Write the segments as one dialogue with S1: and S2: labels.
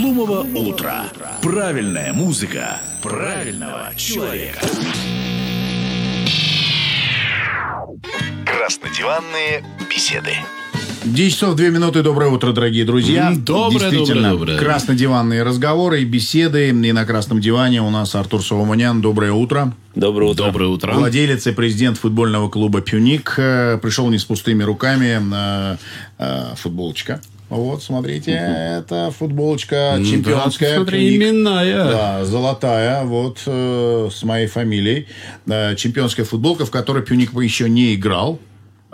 S1: глумого утра. Правильная музыка правильного человека. Краснодиванные беседы.
S2: 10 часов 2 минуты. Доброе утро, дорогие друзья.
S3: Доброе,
S2: Действительно,
S3: доброе, доброе.
S2: краснодиванные разговоры и беседы. И на красном диване у нас Артур Соломонян. Доброе утро.
S4: Доброе утро.
S3: Доброе утро.
S2: Владелец и президент футбольного клуба «Пюник». э, Пришел не с пустыми руками. э, э, Футболочка. Вот, смотрите, это футболочка чемпионская.
S3: Да, смотри, именная.
S2: Да, золотая, вот, э, с моей фамилией. Э, чемпионская футболка, в которой Пюник еще не играл.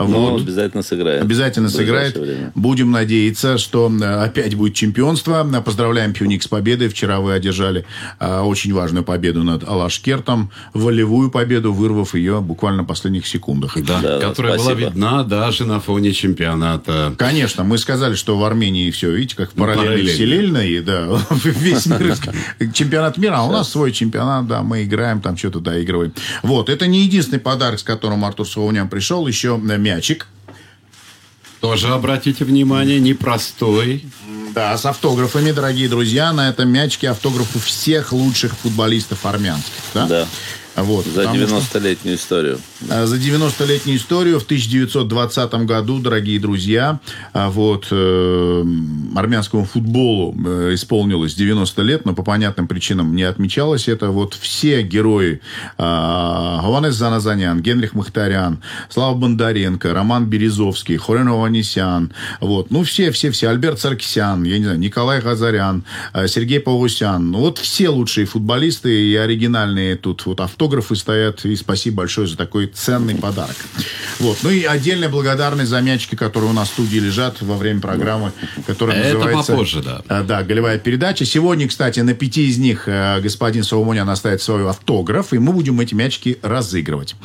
S4: Ну,
S2: Вот.
S4: обязательно сыграет.
S2: Обязательно сыграет.
S4: время.
S2: Будем надеяться, что э, опять будет чемпионство. Поздравляем Пюник с победой. Вчера вы одержали э, очень важную победу над Алашкертом. Волевую победу, вырвав ее буквально в последних секундах.
S3: Да,
S4: Да,
S3: которая была
S4: спасибо.
S3: видна даже на фоне чемпионата.
S2: Конечно, мы сказали, что в Армении все, видите, как параллельно
S3: параллельно.
S2: вселенная, и, да, весь мир, чемпионат мира, а у нас свой чемпионат, да, мы играем, там что-то доигрываем. Вот, это не единственный подарок, с которым Артур Солонян пришел, еще э, мячик,
S3: Тоже обратите внимание, непростой.
S2: Да, с автографами, дорогие друзья. На этом мячике автографы всех лучших футболистов армянских. Да.
S4: Да.
S2: Вот,
S4: За
S2: потому что,
S4: 90-летнюю историю.
S2: а, за 90-летнюю историю в 1920 году, дорогие друзья, а, вот, э, армянскому футболу э, исполнилось 90 лет, но по понятным причинам не отмечалось это. Вот все герои а, Гаванес Заназанян, Генрих Махтарян, Слава Бондаренко, Роман Березовский, Хорен Ованесян, вот, ну, все-все-все, Альберт Саркисян, я не знаю, Николай Газарян, э, Сергей Павусян, ну, вот все лучшие футболисты и оригинальные тут вот автографы стоят, и спасибо большое за такой ценный подарок. Вот, ну и отдельная благодарность за мячики, которые у нас в студии лежат во время программы, которая
S3: Это
S2: называется...
S3: попозже, да.
S2: Э, Да, голевая передача. Сегодня, кстати, на пяти из них э, господин Соломонян оставит свой автограф, и мы будем эти мячики разыгрывать.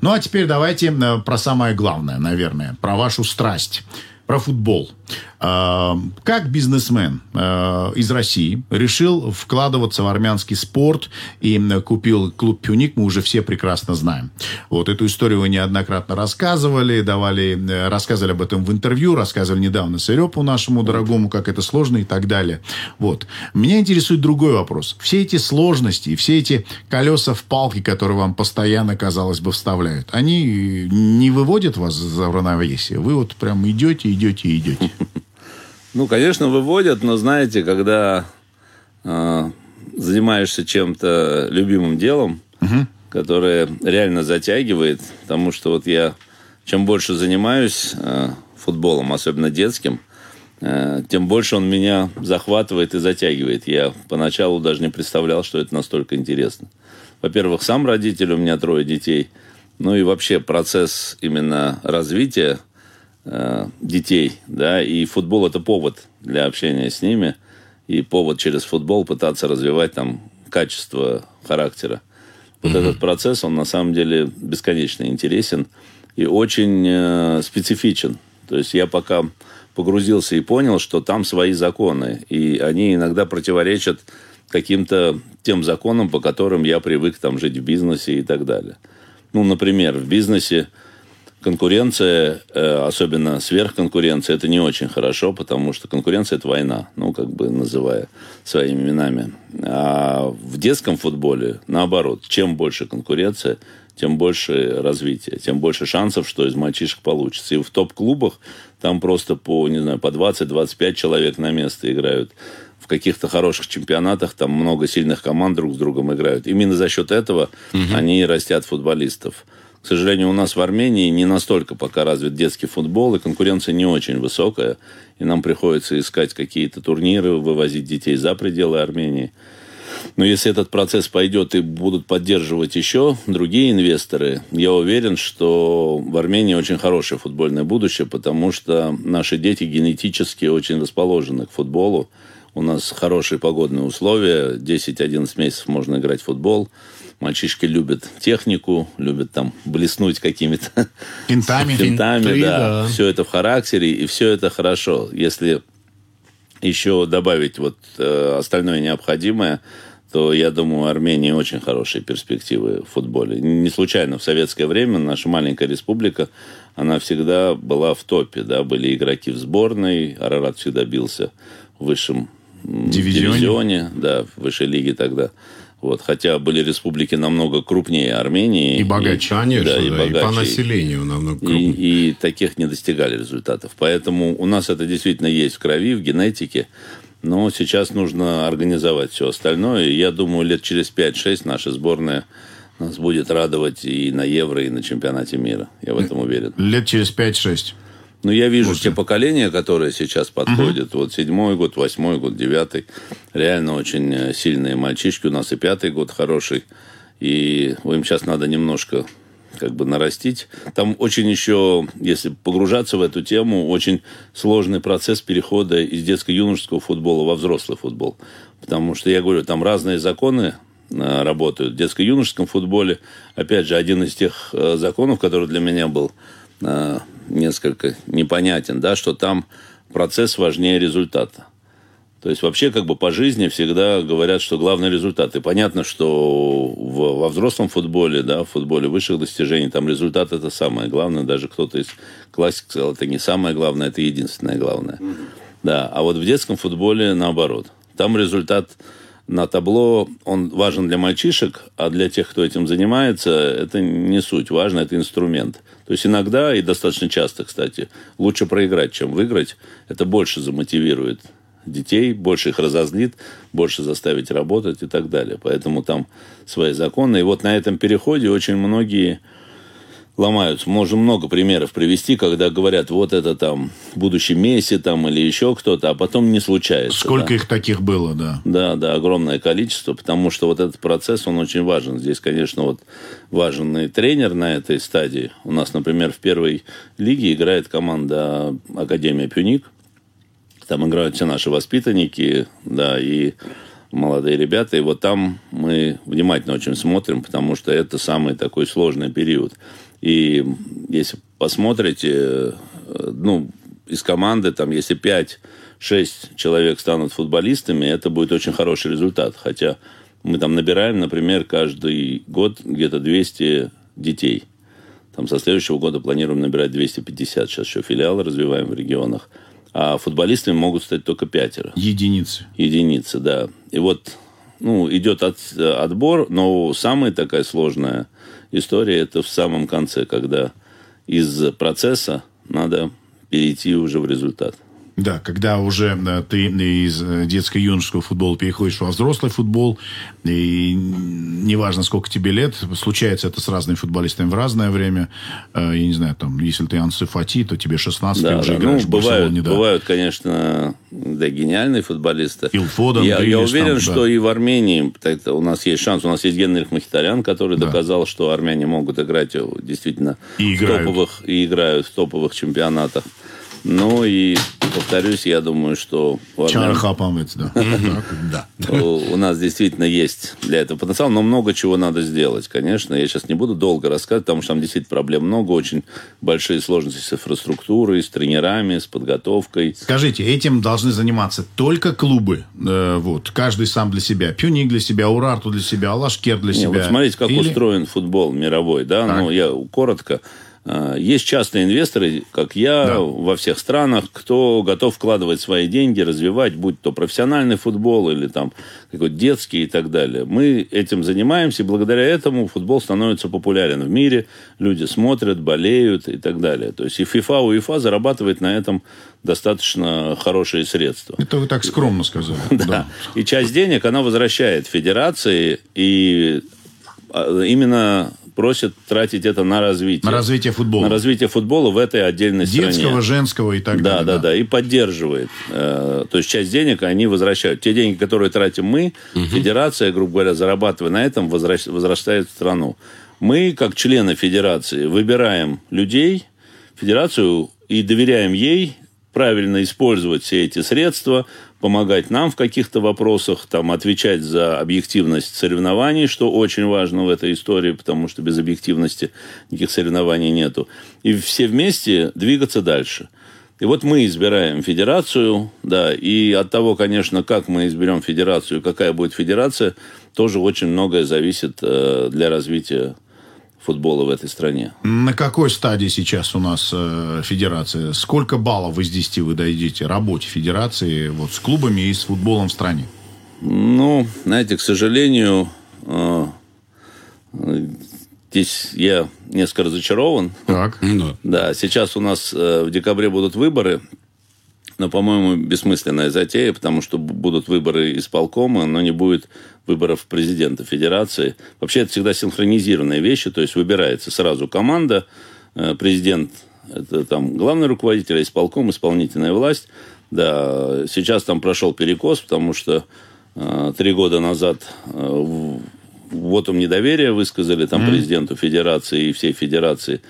S2: Ну, а теперь давайте э, про самое главное, наверное, про вашу страсть, про футбол. Э, Как бизнесмен э, из России решил вкладываться в армянский спорт и купил клуб «Пюник», мы уже все прекрасно знаем. Вот эту историю вы неоднократно рассказывали, давали, э, рассказывали об этом в интервью, рассказывали недавно Сырепу нашему дорогому, как это сложно и так далее. Вот. Меня интересует другой вопрос. Все эти сложности, все эти колеса в палки, которые вам постоянно, казалось бы, вставляют, они не выводят вас за равновесие? Вы вот прям идете, идете идете.
S4: Ну, конечно, выводят, но знаете, когда э, занимаешься чем-то любимым делом, которое реально затягивает, потому что вот я чем больше занимаюсь э, футболом, особенно детским, э, тем больше он меня захватывает и затягивает. Я поначалу даже не представлял, что это настолько интересно. Во-первых, сам родитель, у меня трое детей, ну и вообще процесс именно развития э, детей, да, и футбол это повод для общения с ними, и повод через футбол пытаться развивать там качество характера. Вот этот процесс, он на самом деле бесконечно интересен и очень э, специфичен. То есть я пока погрузился и понял, что там свои законы, и они иногда противоречат каким-то тем законам, по которым я привык там жить в бизнесе и так далее. Ну, например, в бизнесе конкуренция, э, особенно сверхконкуренция, это не очень хорошо, потому что конкуренция – это война, ну, как бы называя своими именами. А в детском футболе, наоборот, чем больше конкуренция, тем больше развития, тем больше шансов, что из мальчишек получится. И в топ-клубах там просто по, не знаю, по 20-25 человек на место играют. В каких-то хороших чемпионатах там много сильных команд друг с другом играют. Именно за счет этого они и растят футболистов. К сожалению, у нас в Армении не настолько пока развит детский футбол, и конкуренция не очень высокая. И нам приходится искать какие-то турниры, вывозить детей за пределы Армении. Но если этот процесс пойдет и будут поддерживать еще другие инвесторы, я уверен, что в Армении очень хорошее футбольное будущее, потому что наши дети генетически очень расположены к футболу. У нас хорошие погодные условия, 10-11 месяцев можно играть в футбол. Мальчишки любят технику, любят там блеснуть какими-то
S2: Финтами.
S4: финтами, да.
S3: да.
S4: Все это в характере, и все это хорошо. Если еще добавить вот э, остальное необходимое, то я думаю, у Армении очень хорошие перспективы в футболе. Не случайно в советское время наша маленькая республика, она всегда была в топе, да, были игроки в сборной, Арарат всегда бился в высшем
S2: Дивизионе.
S4: дивизионе, да, в высшей лиге тогда. Вот, хотя были республики намного крупнее Армении.
S2: И богаче.
S3: Конечно,
S4: да,
S3: да,
S4: и
S3: и, по
S4: богаче.
S3: населению намного
S4: И,
S3: крупнее.
S4: и таких не достигали результатов. Поэтому у нас это действительно есть в крови, в генетике. Но сейчас нужно организовать все остальное. И я думаю, лет через 5-6 наша сборная нас будет радовать и на Евро, и на чемпионате мира. Я в этом уверен.
S2: Лет через 5-6.
S4: Ну, я вижу те поколения, которые сейчас подходят. Вот седьмой год, восьмой год, девятый. Реально очень э, сильные мальчишки. У нас и пятый год хороший. И им сейчас надо немножко как бы нарастить. Там очень еще, если погружаться в эту тему, очень сложный процесс перехода из детско-юношеского футбола во взрослый футбол. Потому что, я говорю, там разные законы э, работают. В детско-юношеском футболе, опять же, один из тех э, законов, который для меня был несколько непонятен, да, что там процесс важнее результата. То есть вообще как бы по жизни всегда говорят, что главный результат. И понятно, что в- во взрослом футболе, да, в футболе высших достижений, там результат это самое главное. Даже кто-то из классиков сказал, это не самое главное, это единственное главное. Да, а вот в детском футболе наоборот. Там результат на табло, он важен для мальчишек, а для тех, кто этим занимается, это не суть. Важно, это инструмент. То есть иногда, и достаточно часто, кстати, лучше проиграть, чем выиграть. Это больше замотивирует детей, больше их разозлит, больше заставить работать и так далее. Поэтому там свои законы. И вот на этом переходе очень многие ломаются. Можем много примеров привести, когда говорят, вот это там будущий Месси там или еще кто-то, а потом не случается.
S2: Сколько
S4: да.
S2: их таких было, да.
S4: Да, да, огромное количество, потому что вот этот процесс, он очень важен. Здесь, конечно, вот важен и тренер на этой стадии. У нас, например, в первой лиге играет команда Академия Пюник. Там играют все наши воспитанники, да, и молодые ребята. И вот там мы внимательно очень смотрим, потому что это самый такой сложный период. И если посмотрите, э, ну, из команды, там, если 5-6 человек станут футболистами, это будет очень хороший результат. Хотя мы там набираем, например, каждый год где-то 200 детей. Там со следующего года планируем набирать 250. Сейчас еще филиалы развиваем в регионах. А футболистами могут стать только пятеро
S2: Единицы.
S4: единицы, да. И вот, ну, идет от, отбор, но самая такая сложная история это в самом конце, когда из процесса надо перейти уже в результат.
S2: Да, когда уже э, ты из э, детско-юношеского футбола переходишь во взрослый футбол, и неважно, сколько тебе лет, случается это с разными футболистами в разное время. Э, Я не знаю, там, если ты Ансу Фати, то тебе 16, ты
S4: Да,
S2: уже
S4: да.
S2: играешь
S4: Ну,
S2: в
S4: бывают,
S2: да.
S4: бывают, конечно, да, гениальные футболисты.
S2: Фил Фоден,
S4: я, я
S2: Грилиш
S4: уверен,
S2: там, да.
S4: что и в Армении так-то у нас есть шанс. У нас есть Генрих Махитарян, который
S2: Да.
S4: доказал, что армяне могут играть действительно
S2: И
S4: в топовых и играют в топовых чемпионатах. Ну и повторюсь, я думаю, что
S2: Чара Хапамец, да.
S4: У нас действительно есть для этого потенциал, но много чего надо сделать, конечно. Я сейчас не буду долго рассказывать, потому что там действительно проблем много, очень большие сложности с инфраструктурой, с тренерами, с подготовкой.
S2: Скажите, этим должны заниматься только клубы, э, вот, каждый сам для себя. Пюник для себя, Урарту для себя, Алашкер для себя.
S4: вот смотрите, как устроен футбол мировой, да, ну, я коротко. А, Есть частные инвесторы, как я,
S2: Да.
S4: во всех странах, кто готов вкладывать свои деньги, развивать, будь то профессиональный футбол или там какой-то детский и так далее. Мы этим занимаемся, и благодаря этому футбол становится популярен в мире. Люди смотрят, болеют и так далее. То есть и FIFA, УЕФА зарабатывает на этом достаточно хорошие средства.
S2: Это вы так скромно сказали.
S4: Да. И часть денег она возвращает федерации и а, именно просит тратить это на развитие.
S2: На развитие футбола.
S4: На развитие футбола в этой отдельной
S2: Детского,
S4: стране.
S2: женского и так
S4: Да,
S2: далее.
S4: да, да, и поддерживает. Э, То есть часть денег они возвращают. Те деньги, которые тратим мы, федерация, грубо говоря, зарабатывая на этом, возвращает в страну. Мы, как члены федерации, выбираем людей, федерацию, и доверяем ей правильно использовать все эти средства, помогать нам в каких-то вопросах, там, отвечать за объективность соревнований, что очень важно в этой истории, потому что без объективности никаких соревнований нету. И все вместе двигаться дальше. И вот мы избираем федерацию, да, и от того, конечно, как мы изберем федерацию, какая будет федерация, тоже очень многое зависит э, для развития футбола в этой стране.
S2: На какой стадии сейчас у нас э, федерация? Сколько баллов из 10 вы дадите работе федерации вот, с клубами и с футболом в стране?
S4: Ну, знаете, к сожалению, э, здесь я несколько разочарован.
S2: Так.
S3: Ну,
S4: Да, сейчас у нас э, в декабре будут выборы, но, по-моему, бессмысленная затея, потому что будут выборы исполкома, но не будет выборов президента Федерации. Вообще это всегда синхронизированные вещи, то есть выбирается сразу команда, э, президент это там главный руководитель, а исполком исполнительная власть. Да, сейчас там прошел перекос, потому что э, три года назад э, в- вотум недоверия высказали там президенту Федерации и всей Федерации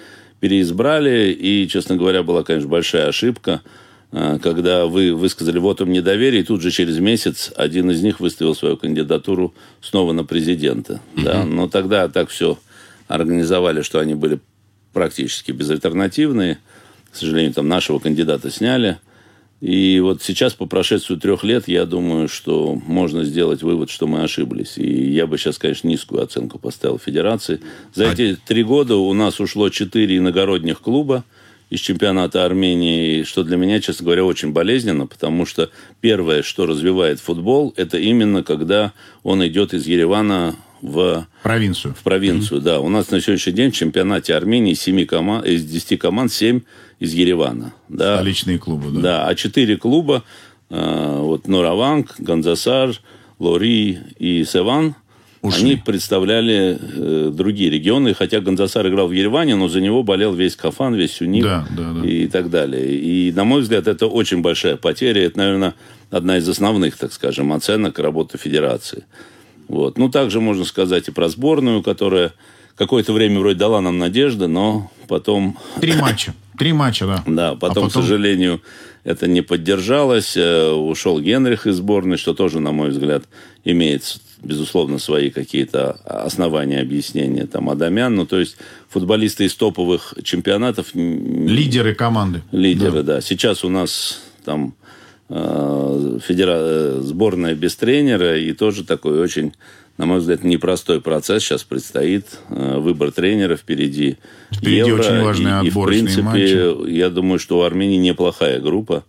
S4: переизбрали, и, честно говоря, была, конечно, большая ошибка, когда вы высказали вотум недоверия, и тут же через месяц один из них выставил свою кандидатуру снова на президента. Да? Но тогда так все организовали, что они были практически безальтернативные. К сожалению, там нашего кандидата сняли. И вот сейчас, по прошествию трех лет, я думаю, что можно сделать вывод, что мы ошиблись. И я бы сейчас, конечно, низкую оценку поставил Федерации. За эти три года у нас ушло четыре иногородних клуба из чемпионата Армении, что для меня, честно говоря, очень болезненно, потому что первое, что развивает футбол, это именно когда он идет из Еревана в
S2: Провинцию.
S4: в провинцию, да. У нас на сегодняшний день в чемпионате Армении из, 7 команд, из 10 команд 7 из Еревана. Да.
S2: Столичные клубы, да.
S4: Да, а четыре клуба, э, вот Нораванг, Ганзасар, Лори и Севан,
S2: Ушли.
S4: они представляли э, другие регионы, хотя Ганзасар играл в Ереване, но за него болел весь Кафан, весь Сюник
S2: Да, да, да.
S4: и так далее. И, на мой взгляд, это очень большая потеря. Это, наверное, одна из основных, так скажем, оценок работы Федерации. Вот. Ну, также можно сказать и про сборную, которая какое-то время вроде дала нам надежды, но потом
S2: Три матча. Три матча, да.
S4: да, потом,
S2: А
S4: к сожалению, это не поддержалось. Э, Ушел Генрих из сборной, что тоже, на мой взгляд, имеет, безусловно, свои какие-то основания объяснения. Там Адамян, ну, то есть футболисты из топовых чемпионатов...
S2: Лидеры команды.
S4: Лидеры, да. Сейчас у нас там э, федера... э, сборная без тренера, и тоже такой очень, на мой взгляд, непростой процесс сейчас предстоит. Э, выбор тренера впереди.
S2: Впереди очень важные
S4: и, и, в принципе, я думаю, что у Армении неплохая группа.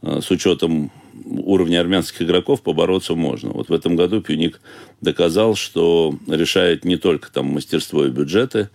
S4: С учетом уровня армянских игроков побороться можно. Вот в этом году Пюник доказал, что решает не только там мастерство и бюджеты,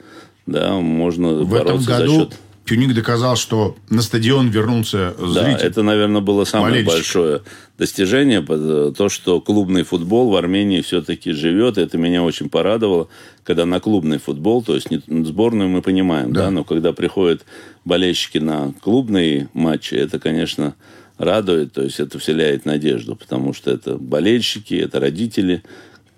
S4: да, можно
S2: В этом
S4: бороться за
S2: году
S4: счет
S2: Пюник доказал, что на стадион вернулся
S4: да,
S2: зритель.
S4: это, наверное, было самое
S2: Болельщик.
S4: большое достижение. под- То, что клубный футбол в Армении все-таки живет. Это меня очень порадовало, когда на клубный футбол, то есть не, сборную мы понимаем,
S2: Да.
S4: да. но когда приходят болельщики на клубные матчи, это, конечно, радует, то есть это вселяет надежду, потому что это болельщики, это родители,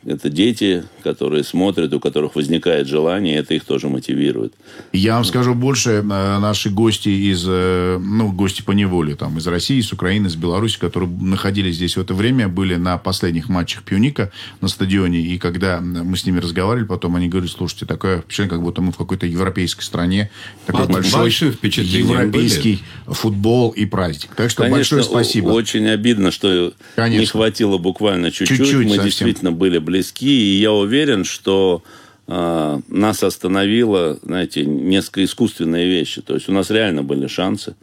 S4: это дети, которые смотрят, у которых возникает желание, и это их тоже мотивирует.
S2: Я вам скажу больше, э, наши гости из, э, ну, гости по неволе, там, из России, из Украины, из Беларуси, которые находились здесь в это время, были на последних матчах Пионика на стадионе, и когда мы с ними разговаривали, потом они говорили, слушайте, такое впечатление, как будто мы в какой-то европейской стране, такой
S3: Вот
S2: большой европейский футбол и праздник. Так что
S4: Конечно,
S2: большое спасибо.
S4: очень обидно, что
S2: Конечно.
S4: не хватило буквально чуть-чуть.
S2: Чуть-чуть
S4: Мы
S2: совсем.
S4: действительно были близки, и я уверен, что а, нас остановило, знаете, несколько искусственные вещи. То есть у нас реально были шансы.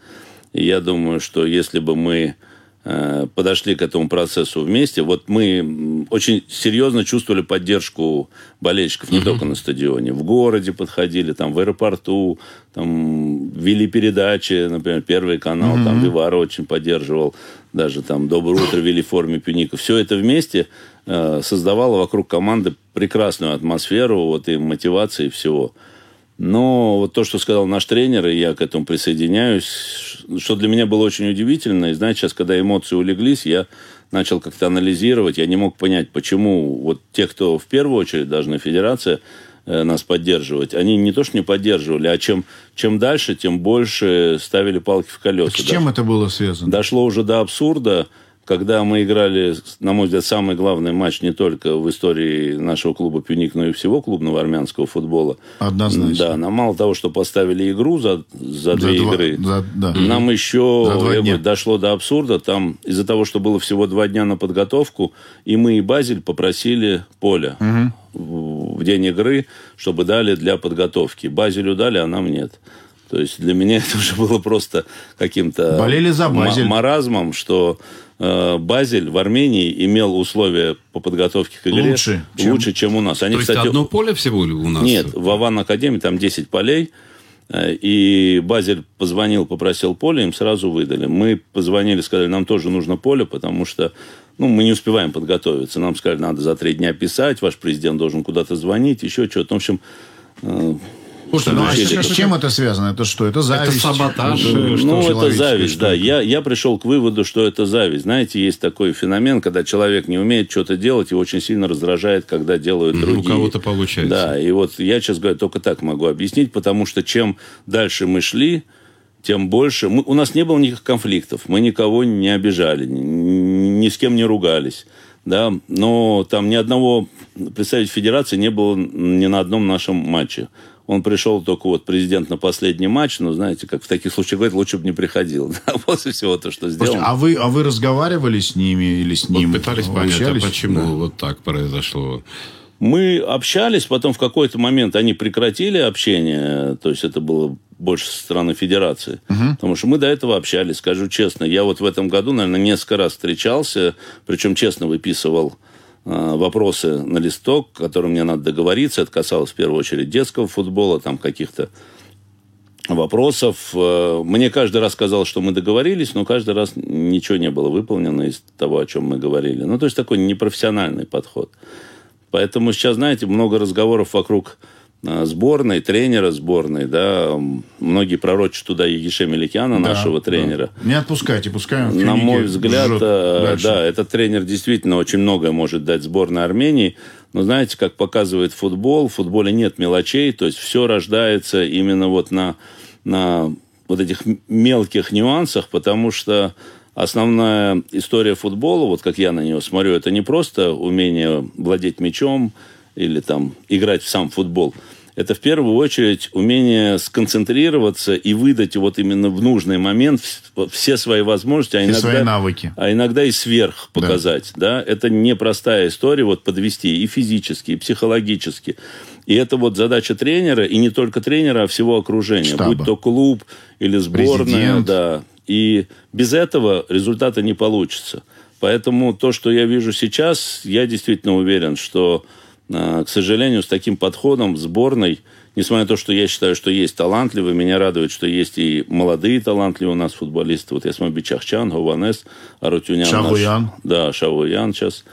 S4: И я думаю, что если бы мы э, подошли к этому процессу вместе, вот мы очень серьезно чувствовали поддержку болельщиков, не только на стадионе, в городе подходили, там в аэропорту, там вели передачи, например, Первый канал, там Вивара очень поддерживал, даже там Доброе утро вели в форме пюника. Все это вместе э, создавало вокруг команды прекрасную атмосферу, вот и мотивации всего. Но вот то, что сказал наш тренер, и я к этому присоединяюсь, что для меня было очень удивительно. И знаете, сейчас, когда эмоции улеглись, я начал как-то анализировать. Я не мог понять, почему вот те, кто в первую очередь должны федерация э, нас поддерживать, они не то, что не поддерживали, а чем, чем дальше, тем больше ставили палки в колеса.
S2: С чем это было связано?
S4: Дошло уже до абсурда, когда мы играли, на мой взгляд, самый главный матч не только в истории нашего клуба «Пюник», но и всего клубного армянского футбола.
S2: Однозначно.
S4: Да, нам мало того, что поставили игру за, за, две
S2: два-
S4: игры,
S2: за- да.
S4: нам еще
S2: За два дня.
S4: дошло до абсурда. Там из-за того, что было всего два дня на подготовку, и мы, и Базель попросили поле в в день игры, чтобы дали для подготовки. Базелю дали, а нам нет. То есть для меня это уже было просто каким-то
S2: Болели за Базель.
S4: маразмом, что Базель в Армении имел условия по подготовке к игре
S2: Лучше, чем-
S4: лучше, чем у нас. Они,
S3: То есть
S4: кстати,
S3: одно поле всего у нас?
S4: нет, в Аван Академии там 10 полей. э, И Базель позвонил, попросил поле, им сразу выдали. Мы позвонили, сказали, нам тоже нужно поле, потому что ну, мы не успеваем подготовиться. Нам сказали, надо за три дня писать, ваш президент должен куда-то звонить, еще что-то. В общем, э,
S3: Слушай,
S2: Ну, а
S4: Получили
S2: с,
S4: это.
S2: с чем это связано? Это что? Это зависть?
S3: саботаж,
S2: Это что,
S4: ну, это зависть, да. Я, я пришел к выводу, что это зависть. Знаете, есть такой феномен, когда человек не умеет что-то делать и очень сильно раздражает, когда делают
S3: Мгм, у
S4: другие.
S3: кого-то получается.
S4: Да, и вот я сейчас говорю, только так могу объяснить, потому что чем дальше мы шли, тем больше... Мы, у нас не было никаких конфликтов, мы никого не обижали, ни, ни с кем не ругались. Да, но там ни одного представителя федерации не было ни на одном нашем матче. Он пришел только вот президент на последний матч, но знаете, как в таких случаях говорят, лучше бы не приходил. Да, после всего то, что
S2: Слушайте,
S4: сделал.
S2: а вы, а вы разговаривали с ними или с
S3: Вот
S2: ним?
S3: пытались понять, а почему вот так произошло.
S4: Мы общались, потом в какой-то момент они прекратили общение, то есть это было больше со стороны федерации. Потому что мы до этого общались, скажу честно. Я вот в этом году, наверное, несколько раз встречался, причем честно выписывал э, вопросы на листок, которым мне надо договориться. Это касалось в первую очередь детского футбола, там каких-то вопросов. Э, Мне каждый раз казалось, что мы договорились, но каждый раз ничего не было выполнено из того, о чем мы говорили. Ну, то есть такой непрофессиональный подход. Поэтому сейчас, знаете, много разговоров вокруг э, сборной, тренера сборной, да, многие пророчат туда Егише Меликяна,
S2: Да,
S4: нашего
S2: да.
S4: тренера.
S2: Не отпускайте, пускай он
S4: На мой взгляд,
S2: дальше.
S4: да, этот тренер действительно очень многое может дать сборной Армении. Но знаете, как показывает футбол, в футболе нет мелочей, то есть все рождается именно вот на, на вот этих мелких нюансах, потому что основная история футбола, вот как я на него смотрю, это не просто умение владеть мячом или там играть в сам футбол. Это в первую очередь умение сконцентрироваться и выдать вот именно в нужный момент вс- все свои возможности, а
S2: Все
S4: иногда,
S2: свои навыки.
S4: а иногда и сверх показать. Да. Это непростая история вот подвести и физически, и психологически. И это вот задача тренера, и не только тренера, а всего окружения.
S2: Штаба.
S4: Будь то клуб или сборная.
S2: Президент.
S4: Да. И без этого результата не получится. Поэтому то, что я вижу сейчас, я действительно уверен, что, к сожалению, с таким подходом в сборной, несмотря на то, что я считаю, что есть талантливые, меня радует, что есть и молодые талантливые у нас футболисты. Вот я смотрю, Бичахчан, Гованес, Арутюнян. наш-
S2: Шагуян.
S4: Да, Шавуян сейчас.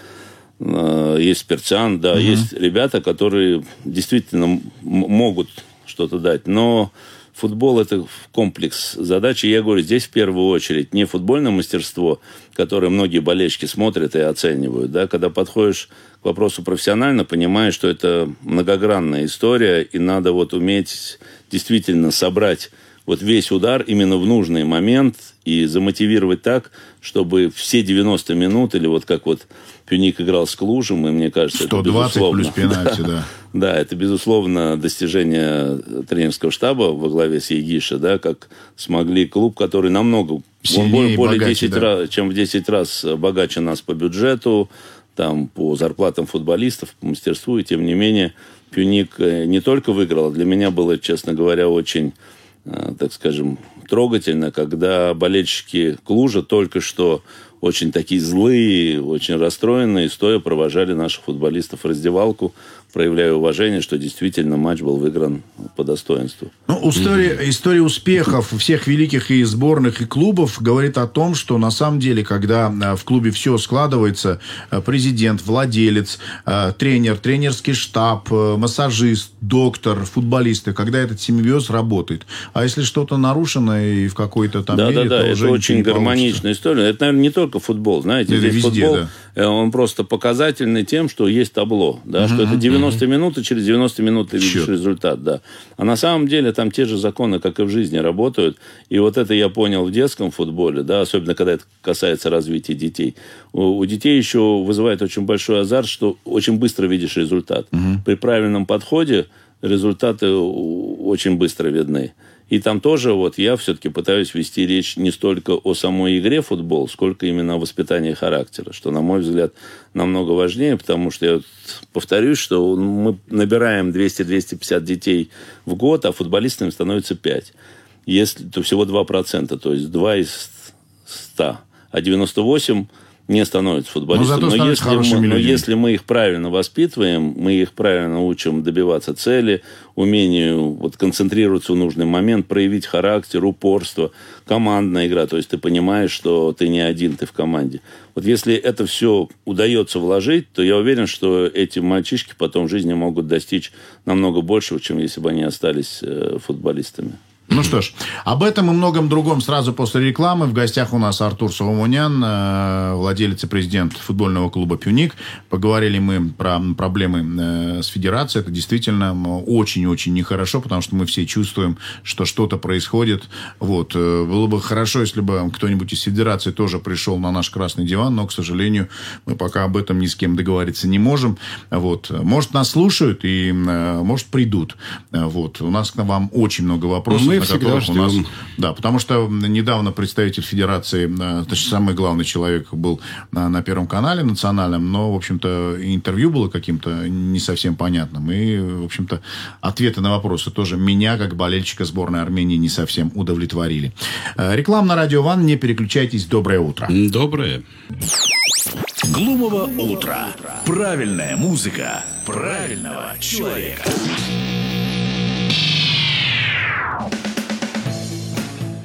S4: Э, Есть Перцян, да, есть ребята, которые действительно могут что-то дать. Но футбол это комплекс задач. И я говорю, здесь в первую очередь не футбольное мастерство, которое многие болельщики смотрят и оценивают. Да? Когда подходишь к вопросу профессионально, понимаешь, что это многогранная история, и надо вот уметь действительно собрать вот весь удар именно в нужный момент и замотивировать так, чтобы все 90 минут, или вот как вот Пюник играл с Клужем, и мне кажется, это
S2: 120
S4: безусловно...
S2: плюс пенальти, да.
S4: Да, это, безусловно, достижение тренерского штаба во главе с Егиша, да, как смогли клуб, который намного,
S2: Сильнее
S4: более, более
S2: богаче,
S4: 10
S2: да.
S4: раз, чем в 10 раз богаче нас по бюджету, там, по зарплатам футболистов, по мастерству, и тем не менее Пюник э, не только выиграл, а для меня было, честно говоря, очень, э, так скажем, трогательно, когда болельщики Клужа только что очень такие злые, очень расстроенные, стоя провожали наших футболистов в раздевалку, проявляя уважение, что действительно матч был выигран по достоинству.
S2: Ну, история, история успехов всех великих и сборных, и клубов говорит о том, что на самом деле, когда э, в клубе все складывается, э, президент, владелец, э, тренер, тренерский штаб, массажист, доктор, футболисты, когда этот симбиоз работает. А если что-то нарушено и в какой-то там
S4: Да,
S2: мере,
S4: да, да,
S2: то
S4: это очень гармоничная история. Это, наверное, не только футбол, знаете,
S2: Это
S4: здесь
S2: везде,
S4: футбол,
S2: да.
S4: э, он просто показательный тем, что есть табло, да, что это 90 минут, и через 90 минут ты видишь
S2: Счет.
S4: результат, да. А на самом деле там те же законы, как и в жизни, работают. И вот это я понял в детском футболе, да, особенно когда это касается развития детей. У, у детей еще вызывает очень большой азарт, что очень быстро видишь результат. При правильном подходе результаты очень быстро видны. И там тоже вот я все-таки пытаюсь вести речь не столько о самой игре футбол, сколько именно о воспитании характера, что, на мой взгляд, намного важнее, потому что я вот повторюсь, что мы набираем 200-250 детей в год, а футболистами становится 5. Если, то всего 2%, то есть 2 из 100. А 98 не становятся футболистами.
S2: Но,
S4: но, если мы, но если мы их правильно воспитываем, мы их правильно учим добиваться цели, умению вот, концентрироваться в нужный момент, проявить характер, упорство, командная игра. То есть ты понимаешь, что ты не один, ты в команде. Вот если это все удается вложить, то я уверен, что эти мальчишки потом в жизни могут достичь намного большего, чем если бы они остались э, футболистами.
S2: Ну что ж, об этом и многом другом сразу после рекламы. В гостях у нас Артур Соломонян, э, владелец и президент футбольного клуба «Пюник». Поговорили мы про проблемы э, с федерацией. Это действительно очень-очень нехорошо, потому что мы все чувствуем, что что-то происходит. Вот. э, Было бы хорошо, если бы кто-нибудь из федерации тоже пришел на наш красный диван, но, к сожалению, мы пока об этом ни с кем договориться не можем. Вот. Может, нас слушают и, может, придут. Вот. У нас к вам очень много вопросов.
S3: Мы
S2: на
S3: всегда
S2: которых у нас-
S3: ждем.
S2: да, потому что недавно представитель Федерации, э, точнее, самый главный человек был на, на Первом канале национальном, но, в общем-то, интервью было каким-то не совсем понятным. И, в общем-то, ответы на вопросы тоже меня, как болельщика сборной Армении, не совсем удовлетворили. Э, Реклама на Радио Ван. Не переключайтесь. Доброе утро.
S3: Доброе.
S1: Глумого утра. Правильная музыка правильного человека.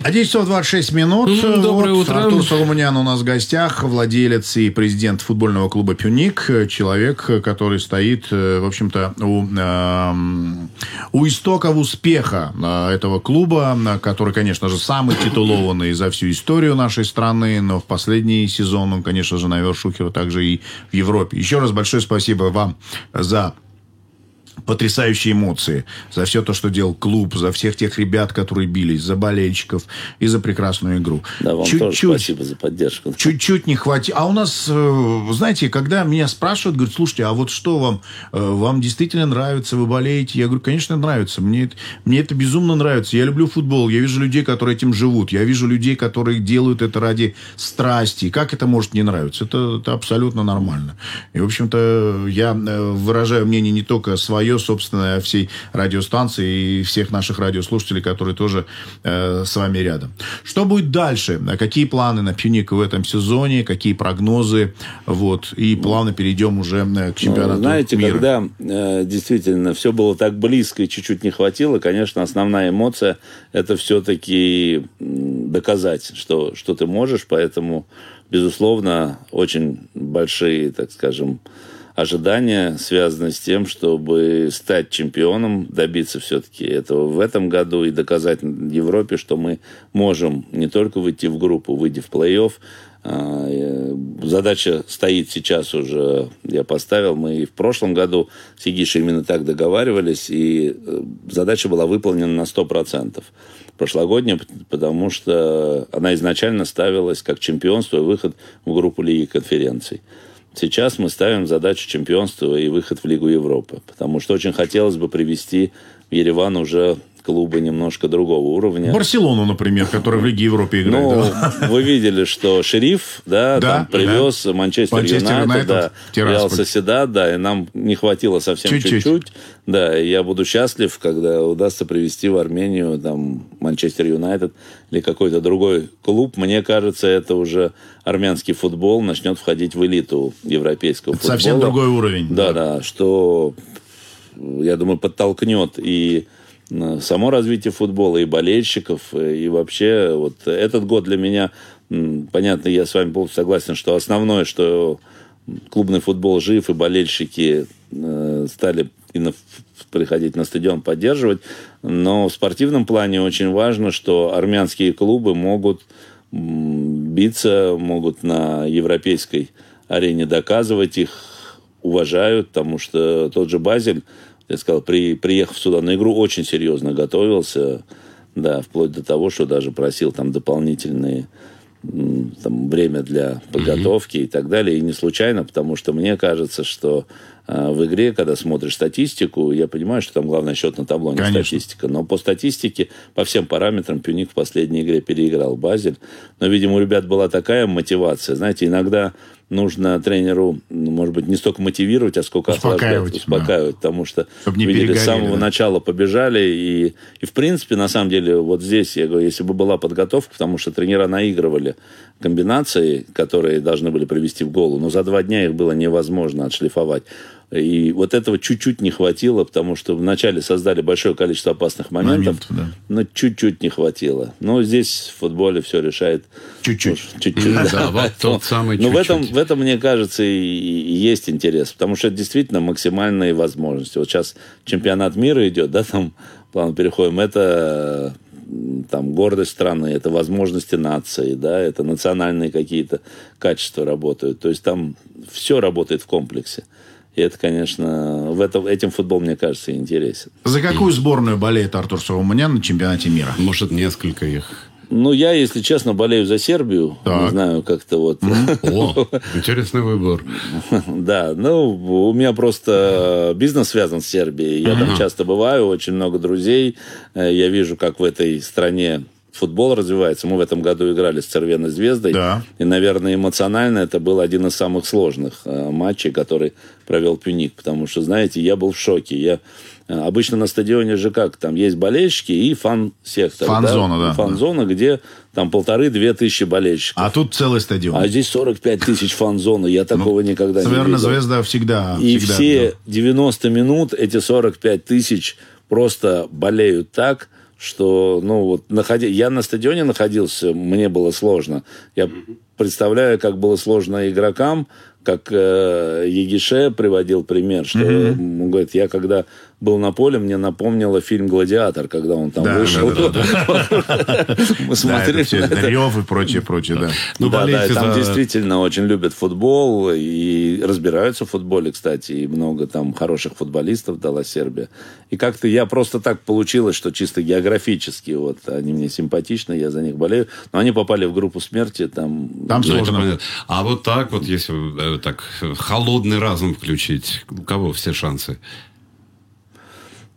S2: А 10 часов 26 минут.
S3: М, доброе утро.
S2: Артур Соломонян у нас в гостях, владелец и президент футбольного клуба «Пюник». Человек, который стоит, э, в общем-то, у, эм, у истоков успеха э, этого клуба, э, который, конечно же, самый титулованный за всю историю нашей страны, но в последний сезон он, конечно же, на вершухе также и в Европе. Еще раз большое спасибо вам за потрясающие эмоции за все то, что делал клуб, за всех тех ребят, которые бились, за болельщиков и за прекрасную игру.
S4: Да, вам тоже спасибо за поддержку.
S2: Чуть-чуть не хватило. А у нас, э, знаете, когда меня спрашивают, говорят, слушайте, а вот что вам? Э, Вам действительно нравится? Вы болеете? Я говорю, конечно, нравится. Мне, это- мне это безумно нравится. Я люблю футбол. Я вижу людей, которые этим живут. Я вижу людей, которые делают это ради страсти. Как это может не нравиться? Это, это абсолютно нормально. И, в общем-то, я э, выражаю мнение не только свое собственное, всей радиостанции и всех наших радиослушателей, которые тоже э, с вами рядом. Что будет дальше? Какие планы на Пьюник в этом сезоне? Какие прогнозы? Вот. И плавно перейдем уже э, к чемпионату
S4: Ну, Знаете,
S2: мира.
S4: когда э, действительно все было так близко и чуть-чуть не хватило, конечно, основная эмоция это все-таки доказать, что, что ты можешь, поэтому, безусловно, очень большие, так скажем, ожидания связаны с тем, чтобы стать чемпионом, добиться все-таки этого в этом году и доказать Европе, что мы можем не только выйти в группу, выйти в плей-офф, а, Задача стоит сейчас уже, я поставил, мы и в прошлом году с Егишей именно так договаривались, и э, задача была выполнена на 100%. Прошлогодняя, потому что она изначально ставилась как чемпионство и выход в группу Лиги конференций. Сейчас мы ставим задачу чемпионства и выход в Лигу Европы, потому что очень хотелось бы привести в Ереван уже клубы немножко другого уровня.
S2: Барселону, например, который в Лиге Европы играет.
S4: Ну,
S2: да.
S4: вы видели, что шериф, да,
S2: Да,
S4: там привез Манчестер,
S2: Манчестер
S4: Юнайтед, да. Реал Соседат, да, и нам не хватило совсем
S2: Чуть-чуть.
S4: Да, и я буду счастлив, когда удастся привести в Армению там Манчестер Юнайтед или какой-то другой клуб. Мне кажется, это уже армянский футбол начнет входить в элиту европейского футбола.
S2: Совсем другой уровень.
S4: Да, да, что, я думаю, подтолкнет и само развитие футбола, и болельщиков, э, и вообще вот этот год для меня, понятно, я с вами полностью согласен, что основное, что клубный футбол жив, и болельщики э, стали и на- приходить на стадион поддерживать, но в спортивном плане очень важно, что армянские клубы могут биться, могут на европейской арене доказывать их, уважают, потому что тот же Базель, я сказал, при, приехав сюда на игру, очень серьезно готовился, да, вплоть до того, что даже просил там дополнительные там, время для подготовки и так далее. И не случайно, потому что мне кажется, что а, в игре, когда смотришь статистику, я понимаю, что там главное счет на табло, не
S2: Конечно.
S4: статистика. Но по статистике, по всем параметрам, Пюник в последней игре переиграл Базель. Но, видимо, у ребят была такая мотивация. Знаете, иногда нужно тренеру, ну, может быть, не столько мотивировать, а сколько
S2: Успокаивать,
S4: успокаивать. Потому что,
S2: Чтоб не
S4: видели, с самого
S2: да.
S4: начала побежали. И, и, в принципе, на самом деле, вот здесь, я говорю, если бы была подготовка, потому что тренера наигрывали комбинации, которые должны были привести в голову, но за два дня их было невозможно отшлифовать. И вот этого чуть-чуть не хватило, потому что вначале создали большое количество опасных моментов,
S2: Моментов, да.
S4: но чуть-чуть не хватило. Но здесь в футболе все решает
S2: Чуть-чуть.
S4: чуть-чуть.
S3: Да, вот тот самый
S4: Но в этом,
S3: чуть-чуть.
S4: в этом, мне кажется, и, есть интерес, потому что это действительно максимальные возможности. Вот сейчас чемпионат мира идет, да, там плавно переходим, это там гордость страны, это возможности нации, да, это национальные какие-то качества работают. То есть там все работает в комплексе. И это, конечно, в этом, этим футбол, мне кажется, интересен.
S2: За какую сборную болеет Артур Сауманян на чемпионате мира?
S3: Может, несколько их.
S4: Ну, я, если честно, болею за Сербию. Не
S2: Так.
S4: знаю, как-то вот...
S3: О, интересный выбор.
S4: Да, ну, у меня просто бизнес связан с Сербией. Я там часто бываю, очень много друзей. Э, Я вижу, как в этой стране футбол развивается. Мы в этом году играли с Цервеной Звездой.
S2: Да.
S4: И, наверное, эмоционально это был один из самых сложных э, матчей, который провел Пюник. Потому что, знаете, я был в шоке. Я э, Обычно на стадионе же как? Там есть болельщики и фан-сектор.
S2: Фан-зона, да.
S4: Фан-зона, где там полторы-две тысячи болельщиков.
S2: А тут целый стадион.
S4: А здесь 45 тысяч фан-зоны. Я такого никогда не видел.
S2: звезда всегда.
S4: И
S2: всегда,
S4: все 90 минут, эти 45 тысяч просто болеют так, что, ну, вот, находи... я на стадионе находился, мне было сложно. Я представляю, как было сложно игрокам, как э, Егише приводил пример, что он говорит, я когда был на поле, мне напомнило фильм «Гладиатор», когда он там
S2: Да,
S4: вышел. Мы смотрели на
S2: это рев и прочее, прочее, да.
S3: Ну,
S4: да, да, там действительно очень любят футбол и разбираются в футболе, кстати, и много там хороших футболистов дала Сербия. И как-то я просто так получилось, что чисто географически вот они мне симпатичны, я за них болею, но они попали в группу смерти, там...
S2: Там
S3: Ну,
S2: сложно.
S3: А вот так вот, если э, так холодный разум включить, у кого все шансы?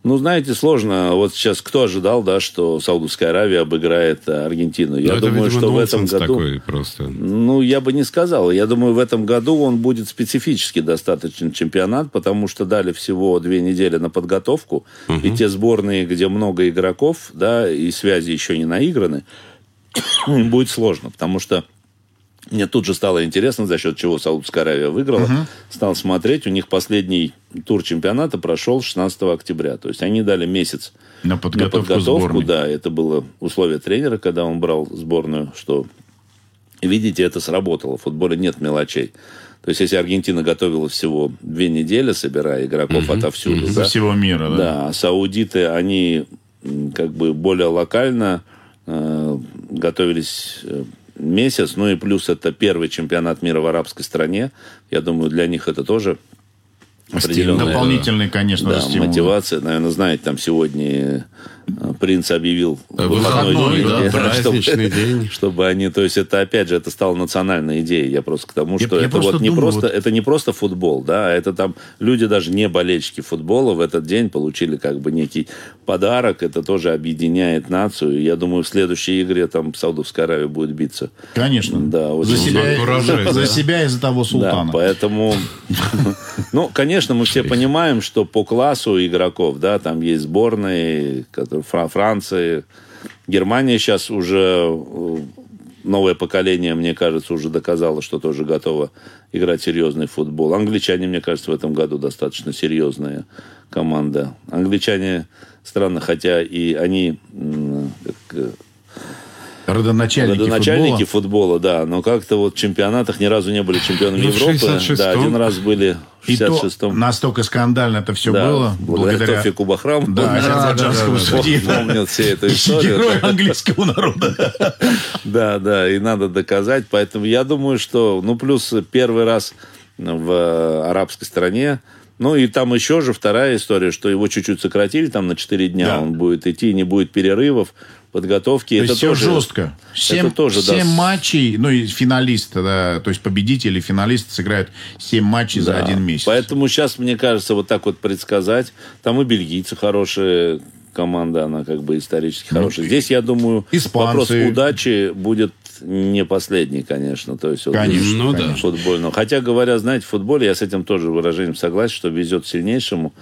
S4: Ну, знаете, сложно. Вот сейчас кто ожидал, да, что Саудовская Аравия обыграет э, Аргентину? Я
S3: Ну, это,
S4: думаю,
S3: видимо,
S4: что в этом году...
S3: такой просто.
S4: Ну, я бы не сказал. Я думаю, в этом году он будет специфический достаточно чемпионат, потому что дали всего две недели на подготовку. И те сборные, где много игроков, да, и связи еще не наиграны, будет сложно, потому что мне тут же стало интересно, за счет чего Саудовская Аравия выиграла. Стал смотреть, у них последний тур чемпионата прошел 16 октября. То есть они дали месяц
S2: На
S4: на
S2: подготовку,
S4: подготовку,
S2: сборной.
S4: да, это было условие тренера, когда он брал сборную, что, видите, это сработало. В футболе нет мелочей. То есть, если Аргентина готовила всего две недели, собирая игроков отовсюду,
S2: Со
S4: да,
S2: всего мира, да.
S4: да, а саудиты, они как бы более локально э, готовились э, месяц, ну и плюс это первый чемпионат мира в арабской стране. Я думаю, для них это тоже определенная
S2: Дополнительный, конечно,
S4: да,
S2: стимул.
S4: мотивация. Наверное, знаете, там сегодня э, принц объявил
S3: Выходной, да,
S4: день,
S3: праздничный
S4: чтобы,
S3: день.
S4: чтобы они, то есть это опять же это стало национальной идеей. Я просто к тому,
S2: Я-
S4: что
S2: я
S4: это
S2: просто
S4: вот не
S2: думаю,
S4: просто
S2: вот-
S4: это не просто футбол, да, а это там люди даже не болельщики футбола в этот день получили как бы некий подарок. Это тоже объединяет нацию. Я думаю, в следующей игре там Саудовская Аравия будет биться.
S2: Конечно.
S4: Да,
S2: за себя, за
S3: да.
S2: себя и за того султана.
S4: Да, поэтому, ну, конечно, мы все понимаем, что по классу игроков, да, там есть сборные, которые Фра- Франции, Германия сейчас уже э, новое поколение, мне кажется, уже доказало, что тоже готово играть серьезный футбол. Англичане, мне кажется, в этом году достаточно серьезная команда. Англичане странно, хотя и они как, э,
S2: Родоначальники,
S4: Родоначальники
S2: футбола.
S4: футбола, да, но как-то вот в чемпионатах ни разу не были чемпионами
S3: Ну,
S4: Европы.
S3: 66-м.
S4: Да, один раз были в
S2: И то
S4: 66-м.
S2: настолько скандально это все
S4: да,
S2: было.
S4: благодаря Тофику Бахраму.
S2: Да, азербайджанскому судье.
S4: Помнил все эту
S2: Герой
S4: историю.
S2: английского народа.
S4: Да, да, и надо доказать. Поэтому я думаю, что, ну, плюс первый раз в арабской стране Ну и там еще же вторая история, что его чуть-чуть сократили там на 4 дня.
S2: Да.
S4: Он будет идти, не будет перерывов, подготовки.
S2: То
S4: это
S2: все
S4: тоже,
S2: жестко. Семь,
S4: это тоже
S2: семь
S4: даст-
S2: матчей, ну и финалист, да, то есть победители, финалисты сыграют семь матчей за
S4: Да.
S2: один месяц.
S4: Поэтому сейчас, мне кажется, вот так вот предсказать. Там и бельгийцы хорошие команда, она как бы исторически хорошая. Здесь, я думаю,
S2: Ну, испанцы.
S4: вопрос удачи будет не последний, конечно. То есть, вот
S2: Конечно,
S3: Ну да.
S2: конечно.
S4: футбольного. Хотя, говоря, знаете, в футболе, я с этим тоже выражением согласен, что везет сильнейшему.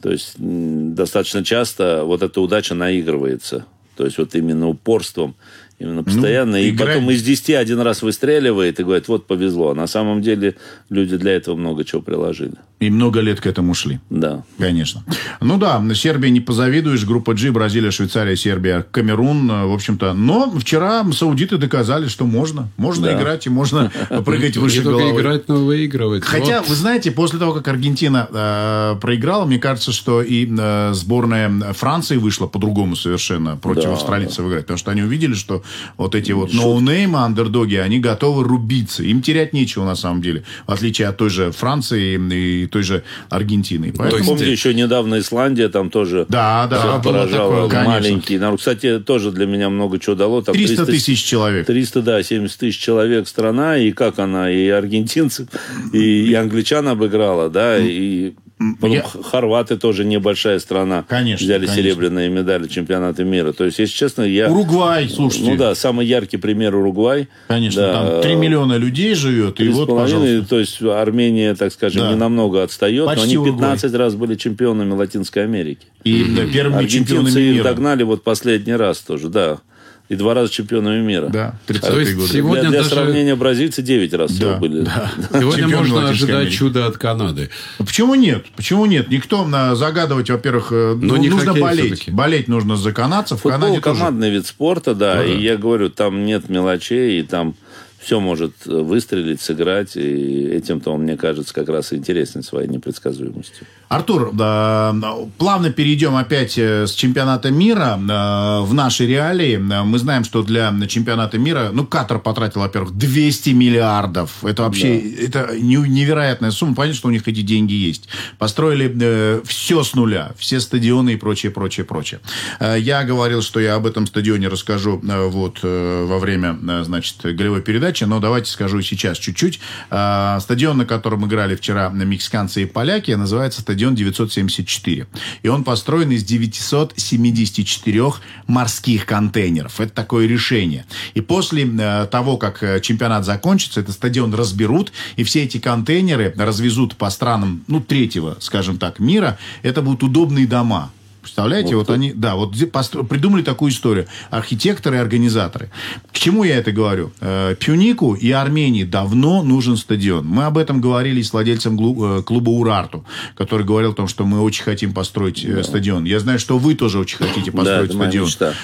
S4: То есть достаточно часто вот эта удача наигрывается. То есть вот именно упорством, именно постоянно. и
S2: играть-
S4: потом из 10 один раз выстреливает и говорит, вот повезло. А на самом деле люди для этого много чего приложили.
S2: И много лет к этому шли.
S4: Да.
S2: Конечно. Ну да, Сербия не позавидуешь. Группа G, Бразилия, Швейцария, Сербия, Камерун, э, в общем-то. Но вчера саудиты доказали, что можно. Можно
S4: Да.
S2: играть и можно прыгать выше
S3: Не только
S2: головы.
S3: играть, но выигрывать.
S2: Хотя, вы знаете, после того, как Аргентина э, проиграла, мне кажется, что и э, сборная Франции вышла по-другому совершенно против австралийцев играть. Потому что они увидели, что вот эти вот ноунеймы, андердоги, они готовы рубиться. Им терять нечего на самом деле. В отличие от той же Франции и той же Аргентины. Поэтому...
S4: Помните, еще недавно Исландия там тоже
S2: Да, да,
S4: поражала.
S2: такое,
S4: маленький народ. Кстати, тоже для меня много чего дало. Там
S2: 300 тысяч человек.
S4: 300, да, 70 тысяч человек страна, и как она, и аргентинцев, и, и англичан обыграла, да, и потом
S2: я-
S4: хорваты тоже небольшая страна.
S2: Конечно,
S4: Взяли
S2: конечно.
S4: серебряные медали чемпионата мира. То есть, если честно, я...
S2: Уругвай, слушайте.
S4: Ну да, самый яркий пример Уругвай.
S2: Конечно,
S4: Да,
S2: там 3 миллиона людей живет, и вот, пожалуйста.
S4: то есть Армения, так скажем,
S2: Да.
S4: не намного отстает,
S2: Почти
S4: но они
S2: Уругвай.
S4: 15 раз были чемпионами Латинской Америки.
S2: И да, первыми чемпионами мира.
S4: догнали вот последний раз тоже, да. И два раза чемпионами мира.
S2: Да,
S3: То
S2: 30-е
S3: есть
S2: годы.
S3: сегодня
S4: для, для
S3: даже-
S4: сравнения, бразильцы 9 раз
S2: Да,
S4: были.
S2: да.
S3: Сегодня можно ожидать
S2: Америки.
S3: чуда от Канады.
S2: Ну, Почему нет? Почему нет? Никто на, загадывать, во-первых, э,
S3: Но
S2: ну,
S3: не
S2: нужно болеть.
S3: всё-таки.
S2: Болеть нужно за канадцев. В
S4: Футбол
S2: Канаде тоже.
S4: командный вид спорта, да, и я говорю, там нет мелочей, и там все может э, выстрелить, сыграть, и этим-то он, мне кажется, как раз и интересен своей непредсказуемостью.
S2: Артур, да, плавно перейдем опять э, с чемпионата мира э, в наши реалии. Мы знаем, что для чемпионата мира, ну, Катар потратил, во-первых, 200 миллиардов. Это вообще это не- невероятная сумма. Понятно, что у них эти деньги есть. Построили все с нуля, все стадионы и прочее, прочее, прочее. Я говорил, что я об этом стадионе расскажу вот во время, значит, голевой передачи, но давайте скажу сейчас чуть-чуть. Э, Стадион, на котором играли вчера мексиканцы и поляки, называется стадион 974. И он построен из 974 морских контейнеров. Это такое решение. И после э, того, как э, чемпионат закончится, этот стадион разберут, и все эти контейнеры развезут по странам, ну, третьего, скажем так, мира. Это будут удобные дома. Представляете, вот, они, да, вот придумали такую историю. Архитекторы и организаторы. К чему я это говорю? Э, Пюнику и Армении давно нужен стадион. Мы об этом говорили с владельцем э, клуба Урарту, который говорил о том, что мы очень хотим построить э, стадион. Я знаю, что вы тоже очень хотите построить
S4: моя
S2: стадион.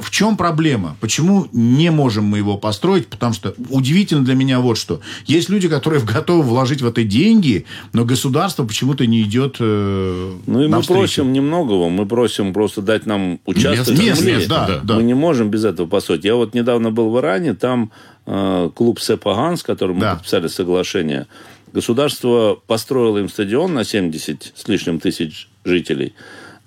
S2: В чем проблема? Почему не можем мы его построить? Потому что удивительно для меня вот что. Есть люди, которые готовы вложить в это деньги, но государство почему-то не идет э,
S4: Ну и мы
S2: навстречу.
S4: просим немногого, мы просим просто дать нам участок
S3: Место,
S4: земли.
S2: да,
S3: да.
S2: да.
S4: Мы не можем без этого построить. Я вот недавно был в Иране, там э, клуб Сепаган, с которым
S2: Да.
S4: мы подписали соглашение. Государство построило им стадион на 70 с лишним тысяч жителей.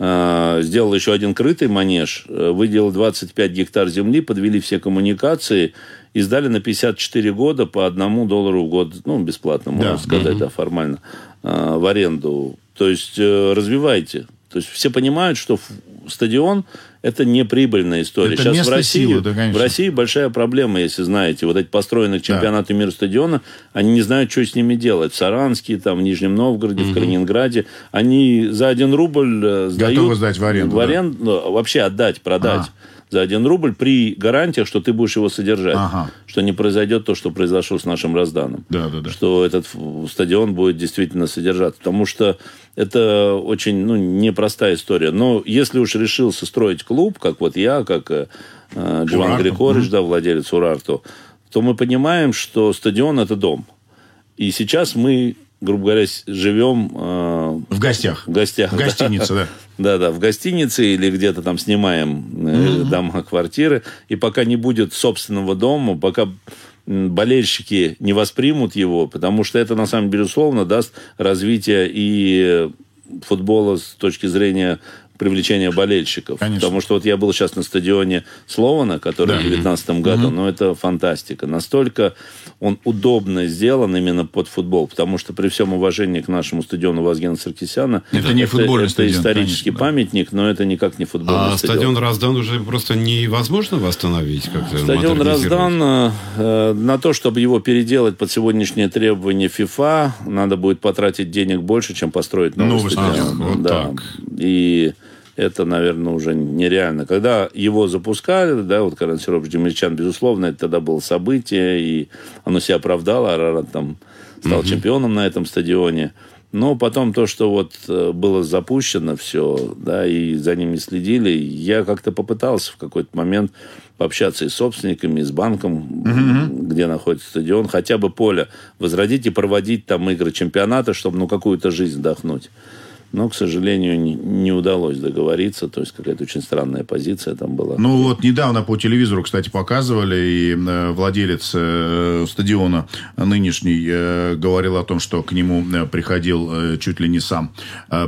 S4: Э, Сделал еще один крытый манеж, э, выделил 25 гектар земли, подвели все коммуникации и сдали на 54 года по одному доллару в год, ну, бесплатно, можно
S2: Да.
S4: сказать, да, формально, э, в аренду. То есть развивайте. То есть все понимают, что стадион это не прибыльная история.
S2: Это
S4: Сейчас в России,
S2: силы, да, конечно.
S4: в России большая проблема, если знаете, вот эти построенные к чемпионату мира стадиона, они не знают, что с ними делать. В Саранске, там, в Нижнем Новгороде, в Калининграде, они за один рубль э, сдают...
S2: Готовы сдать в аренду,
S4: В
S2: да.
S4: аренду, ну, вообще отдать, продать.
S2: Ага.
S4: За один рубль при гарантиях, что ты будешь его содержать.
S2: Ага.
S4: Что не произойдет то, что произошло с нашим Разданом
S2: Да, да, да.
S4: что этот стадион будет действительно содержаться. Потому что это очень ну, непростая история. Но если уж решился строить клуб, как вот я, как э, э, Джован. Григорьевич, да, владелец Урарту, то мы понимаем, что стадион – это дом. И сейчас мы, грубо говоря, живем э,
S2: В гостях.
S4: в гостях.
S2: В гостинице, да.
S4: Да, да, в гостинице или где-то там снимаем э, дома, квартиры. И пока не будет собственного дома, пока болельщики не воспримут его, потому что это, на самом деле, безусловно, даст развитие и футбола с точки зрения привлечения болельщиков.
S2: Конечно.
S4: Потому что вот я был сейчас на стадионе Слована, который
S2: Да.
S4: в 2019 году,
S2: Мгм.
S4: но это фантастика. Настолько он удобно сделан именно под футбол, потому что при всем уважении к нашему стадиону Вазгена Саркисяна,
S2: Это не футбольный
S4: это
S2: стадион,
S4: исторический
S2: конечно, да.
S4: памятник, но это никак не футбольный
S3: А
S4: стадион.
S3: стадион Раздан уже просто невозможно восстановить как-то?
S4: Стадион раздан э, на то, чтобы его переделать под сегодняшние требования ФИФА, надо будет потратить денег больше, чем построить новый,
S2: Новый
S4: стадион.
S3: стадион, вот
S4: да.
S3: так.
S4: И это, наверное, уже нереально. Когда его запускали, да, вот Карен Сиропович Демельчан, безусловно, это тогда было событие, и оно себя оправдало, Арарат там стал чемпионом на этом стадионе. Но потом то, что вот э, было запущено все, да, и за ним не следили, я как-то попытался в какой-то момент пообщаться и с собственниками, и с банком, где находится стадион, хотя бы поле возродить и проводить там игры чемпионата, чтобы ну какую-то жизнь вдохнуть. Но, к сожалению, не, удалось договориться. То есть какая-то очень странная позиция там была.
S2: Ну вот недавно по телевизору, кстати, показывали, и э, владелец э, стадиона нынешний э, говорил о том, что к нему приходил чуть ли не сам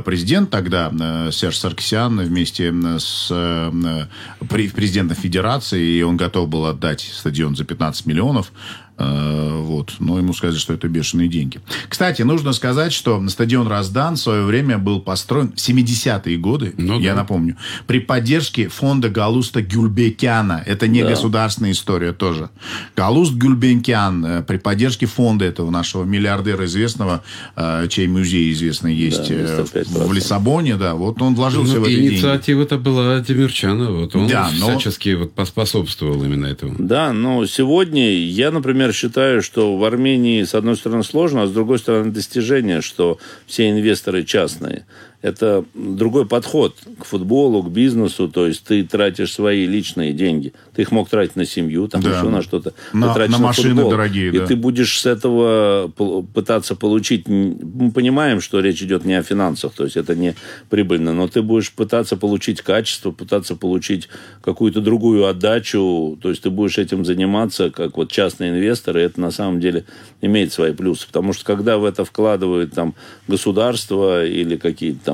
S2: президент тогда, Серж Сарксян, вместе с пре- президентом Федерации, и он готов был отдать стадион за 15 миллионов. Э, Вот. Но ему сказали, что это бешеные деньги. Кстати, нужно сказать, что стадион Раздан в свое время был построен в 70-е годы,
S3: Ну
S2: я
S3: да.
S2: напомню, при поддержке фонда Галуста Гюльбекяна. Это не
S4: Да.
S2: государственная история тоже. Галуст Гюльбекян э, при поддержке фонда этого нашего миллиардера известного, э, чей музей известный есть
S4: Да, 95%.
S2: в Лиссабоне, да, вот он вложился
S3: Ну,
S2: в эти деньги.
S3: инициатива-то была Демирчана. Вот он
S2: Да, но-
S3: всячески вот поспособствовал именно этому.
S4: Да, но сегодня я, например, считаю, что в Армении, с одной стороны, сложно, а с другой стороны, достижение, что все инвесторы частные. Это другой подход к футболу, к бизнесу. То есть ты тратишь свои личные деньги. Ты их мог тратить на семью, там
S2: Да.
S4: еще на что-то. Ты
S2: На-
S4: тратишь
S2: на машины
S4: футбол.
S2: дорогие,
S4: И
S2: да.
S4: ты будешь с этого пытаться получить... Мы понимаем, что речь идет не о финансах, то есть это не прибыльно, но ты будешь пытаться получить качество, пытаться получить какую-то другую отдачу, то есть ты будешь этим заниматься, как вот частные инвесторы, это на самом деле имеет свои плюсы, потому что когда в это вкладывают там государство или какие-то там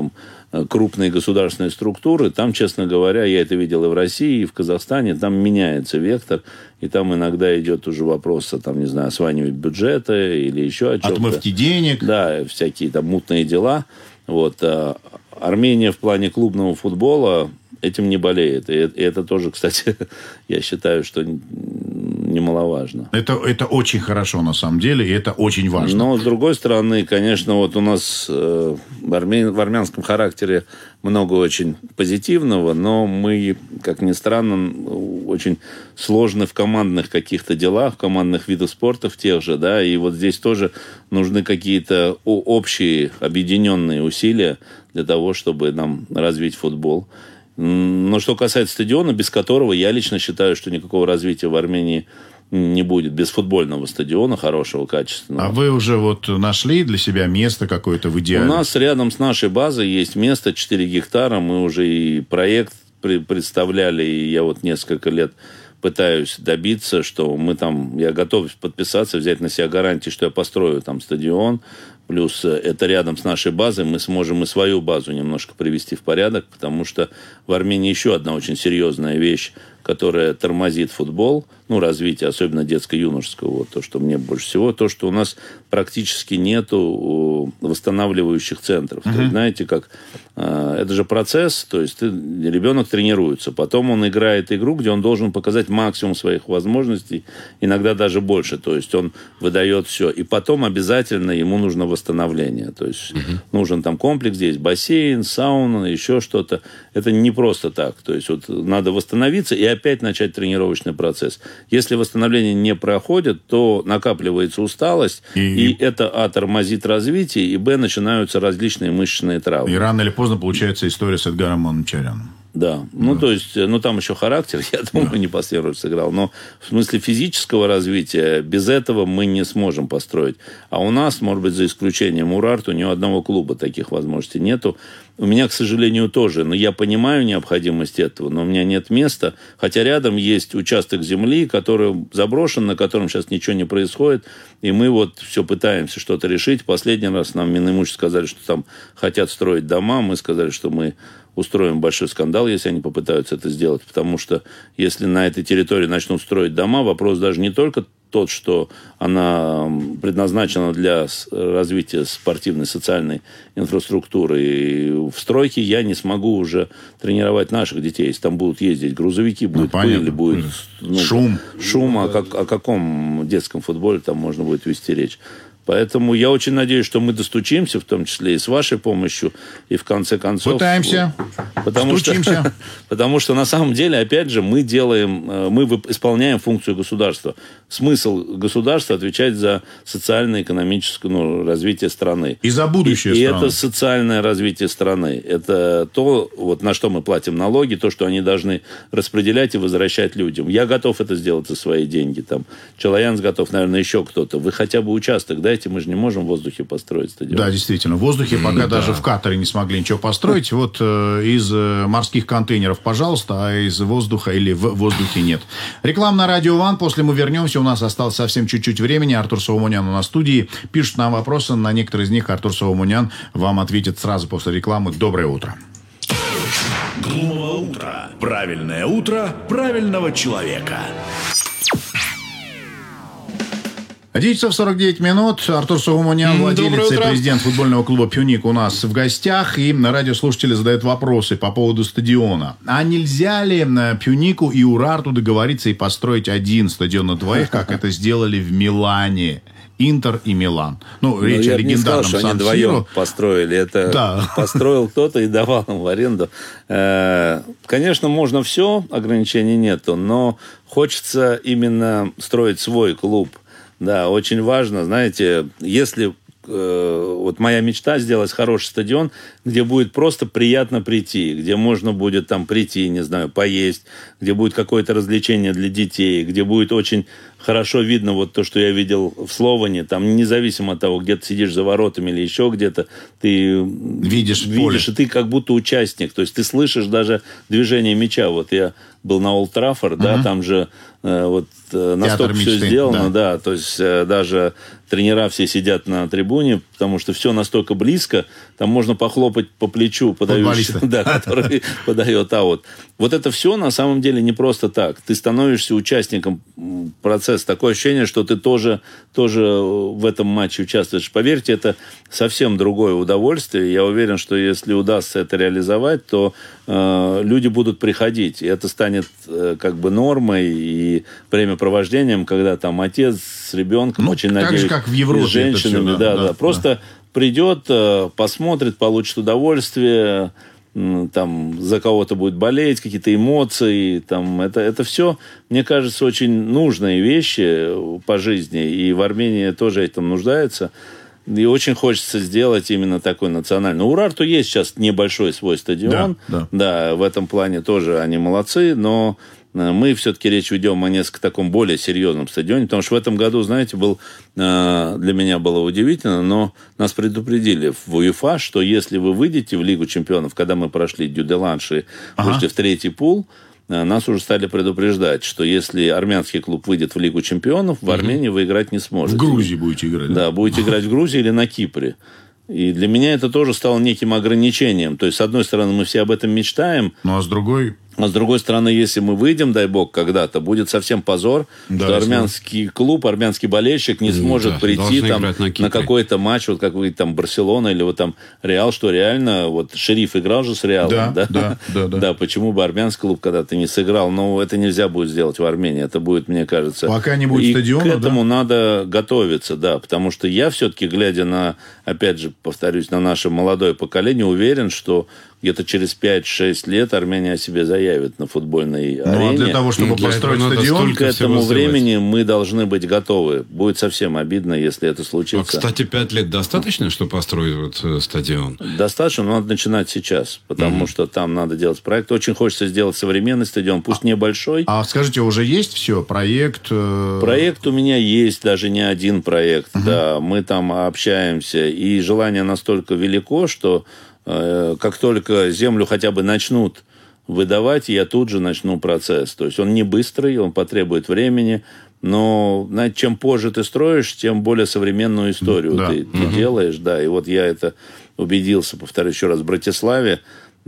S4: э, крупные государственные структуры, там, честно говоря, я это видел и в России, и в Казахстане, там меняется вектор, и там иногда идет уже вопрос, о, там, не знаю, осваивать бюджета или еще о чем-то.
S2: Отмывки денег.
S4: Да, всякие там мутные дела. Вот. а Армения в плане клубного футбола этим не болеет. И это- и это тоже, кстати, я считаю, что немаловажно.
S2: Это, это очень хорошо, на самом деле, и это очень важно.
S4: Но, с другой стороны, конечно, вот у нас э, в, армя- в армянском характере много очень позитивного, но мы, как ни странно, очень сложны в командных каких-то делах, в командных видах спорта в тех же, да, и вот здесь тоже нужны какие-то общие объединенные усилия для того, чтобы нам развить футбол. Но что касается стадиона, без которого я лично считаю, что никакого развития в Армении не будет. Без футбольного стадиона хорошего, качественного.
S2: А вы уже вот нашли для себя место какое-то в
S4: У
S2: идеале?
S4: нас рядом с нашей базой есть место 4 гектара. Мы уже и проект пре- представляли, и я вот несколько лет пытаюсь добиться, что мы там, я готов подписаться, взять на себя гарантии, что я построю там стадион, плюс э, это рядом с нашей базой, мы сможем и свою базу немножко привести в порядок, потому что в Армении еще одна очень серьезная вещь, которая тормозит футбол, ну, развитие, особенно детско-юношеского, вот то, что мне больше всего, то, что у нас практически нету восстанавливающих центров. То есть, знаете, как э, это же процесс, то есть ты, ребенок тренируется, потом он играет игру, где он должен показать максимум своих возможностей, иногда даже больше, то есть он выдает все, и потом обязательно ему нужно восстановление, то есть нужен там комплекс, здесь бассейн, сауна, еще что-то. Это не просто так, то есть вот надо восстановиться и опять начать тренировочный процесс. Если восстановление не проходит, то накапливается усталость,
S2: И-
S4: и, это а тормозит развитие, и б начинаются различные мышечные травмы.
S2: И рано или поздно получается история с Эдгаром Манучаряном.
S4: Да, ну то есть, э, ну там еще характер, я думаю, непосредственно сыграл. Но в смысле физического развития без этого мы не сможем построить. А у нас, может быть, за исключением Урарту, ни у одного клуба таких возможностей нету. У меня, к сожалению, тоже. Но я понимаю необходимость этого, но у меня нет места. Хотя рядом есть участок земли, который заброшен, на котором сейчас ничего не происходит. И мы вот все пытаемся что-то решить. Последний раз нам Минимущество сказали, что там хотят строить дома. Мы сказали, что мы устроим большой скандал, если они попытаются это сделать. Потому что если на этой территории начнут строить дома, вопрос даже не только тот, что она предназначена для развития спортивной, социальной инфраструктуры. И в стройке я не смогу уже тренировать наших детей. Если там будут ездить грузовики, будет ну, пыль, будет
S2: ну, шум.
S4: Шум, о, как, о каком детском футболе там можно будет вести речь. Поэтому я очень надеюсь, что мы достучимся, в том числе и с вашей помощью, и в конце концов...
S2: Пытаемся.
S4: Потому Стучимся. Что, потому что на самом деле, опять же, мы делаем, э, мы исполняем функцию государства. Смысл государства отвечать за социально-экономическое ну, развитие страны.
S2: И за будущее
S4: и,
S2: страны.
S4: И это социальное развитие страны. Это то, вот на что мы платим налоги, то, что они должны распределять и возвращать людям. Я готов это сделать за свои деньги. Там, Челоянс готов, наверное, еще кто-то. Вы хотя бы участок дайте, мы же не можем в воздухе построить стадион.
S2: Да, действительно. В воздухе пока да. даже в Катаре не смогли ничего построить. Вот э, из э, морских контейнеров, пожалуйста, а из воздуха или в воздухе нет. Реклама на Радио Ван. После мы вернемся. У нас осталось совсем чуть-чуть времени. Артур Саумунян у нас в студии. Пишут нам вопросы. На некоторые из них Артур Саумунян вам ответит сразу после рекламы. Доброе утро.
S1: Глумовое утро. Правильное утро правильного человека.
S2: 9 часов 49 минут. Артур Сауманян, владелец и президент футбольного клуба «Пюник» у нас в гостях. И радиослушатели задают вопросы по поводу стадиона. А нельзя ли «Пюнику» и «Урарту» договориться и построить один стадион на двоих, как это сделали в Милане? Интер и Милан. Ну,
S4: ну речь я о легендарном не сказал, что они вдвоем построили. Это да. построил кто-то и давал им в аренду. Э, конечно, можно все, ограничений нету, но хочется именно строить свой клуб – да, очень важно, знаете, если э, вот моя мечта сделать хороший стадион, где будет просто приятно прийти, где можно будет там прийти, не знаю, поесть, где будет какое-то развлечение для детей, где будет очень хорошо видно вот то, что я видел в Словане, там независимо от того, где ты сидишь за воротами или еще где-то, ты
S2: видишь,
S4: видишь и ты как будто участник, то есть ты слышишь даже движение мяча. Вот я был на Олд Траффорд, uh-huh. да, там же э, вот э, настолько все сделано, да. да, то есть э, даже тренера все сидят на трибуне, потому что все настолько близко, там можно похлопать по плечу подающего, да, который подает аут. Вот это все на самом деле не просто так. Ты становишься участником процесса. Такое ощущение, что ты тоже, тоже в этом матче участвуешь. Поверьте, это совсем другое удовольствие. Я уверен, что если удастся это реализовать, то э, люди будут приходить. И это станет э, как бы нормой и времяпровождением, когда там отец с ребенком, ну, очень так надеюсь, же,
S2: как в Европе
S4: с женщинами.
S2: Все,
S4: да, да, да. Просто да. придет, э, посмотрит, получит удовольствие там за кого-то будет болеть, какие-то эмоции, там это, это все, мне кажется, очень нужные вещи по жизни, и в Армении тоже этим нуждается. И очень хочется сделать именно такой национальный. У Урарту есть сейчас небольшой свой стадион. Да, да. да, в этом плане тоже они молодцы, но Э, мы все-таки речь ведем о несколько таком более серьезном стадионе, потому что в этом году, знаете, был э, для меня было удивительно, но нас предупредили в УЕФА, что если вы выйдете в Лигу чемпионов, когда мы прошли Дюделанш и ага. вышли в третий пул, э, нас уже стали предупреждать, что если армянский клуб выйдет в Лигу чемпионов, в Армении вы играть не сможете.
S2: В Грузии будете играть.
S4: Да, да будете играть в Грузии или на Кипре. И для меня это тоже стало неким ограничением. То есть, с одной стороны, мы все об этом мечтаем.
S2: Ну, а с другой...
S4: А с другой стороны, если мы выйдем, дай бог, когда-то, будет совсем позор, да, что армянский если... клуб, армянский болельщик не сможет да, прийти там, на, на какой-то матч, вот как вы там Барселона или вот там Реал, что реально, вот Шериф играл же с Реалом, да? Да, да, да. Да, да почему бы армянский клуб когда-то не сыграл? Но это нельзя будет сделать в Армении, это будет, мне кажется...
S2: Пока не будет
S4: и
S2: стадиона,
S4: к этому да? надо готовиться, да, потому что я все-таки, глядя на, опять же, повторюсь, на наше молодое поколение, уверен, что где-то через 5-6 лет армяне о себе заявят на футбольной
S2: Ну, а
S4: арене.
S2: для того, чтобы
S3: Ну, для
S2: построить стадион...
S4: К этому
S3: сделать.
S4: времени мы должны быть готовы. Будет совсем обидно, если это
S3: А,
S4: случится.
S3: кстати, пять лет достаточно, чтобы построить вот, э, стадион?
S4: Достаточно, но надо начинать сейчас, потому что там надо делать проект. Очень хочется сделать современный стадион, пусть небольшой.
S2: А скажите, уже есть все? Проект? э,
S4: Проект у меня есть, даже не один проект. Да, мы там общаемся, и желание настолько велико, что как только землю хотя бы начнут выдавать, я тут же начну процесс. То есть он не быстрый, он потребует времени, но знаете, чем позже ты строишь, тем более современную историю
S2: Да.
S4: ты, ты делаешь. Да, и вот я это убедился, повторю еще раз, в Братиславе.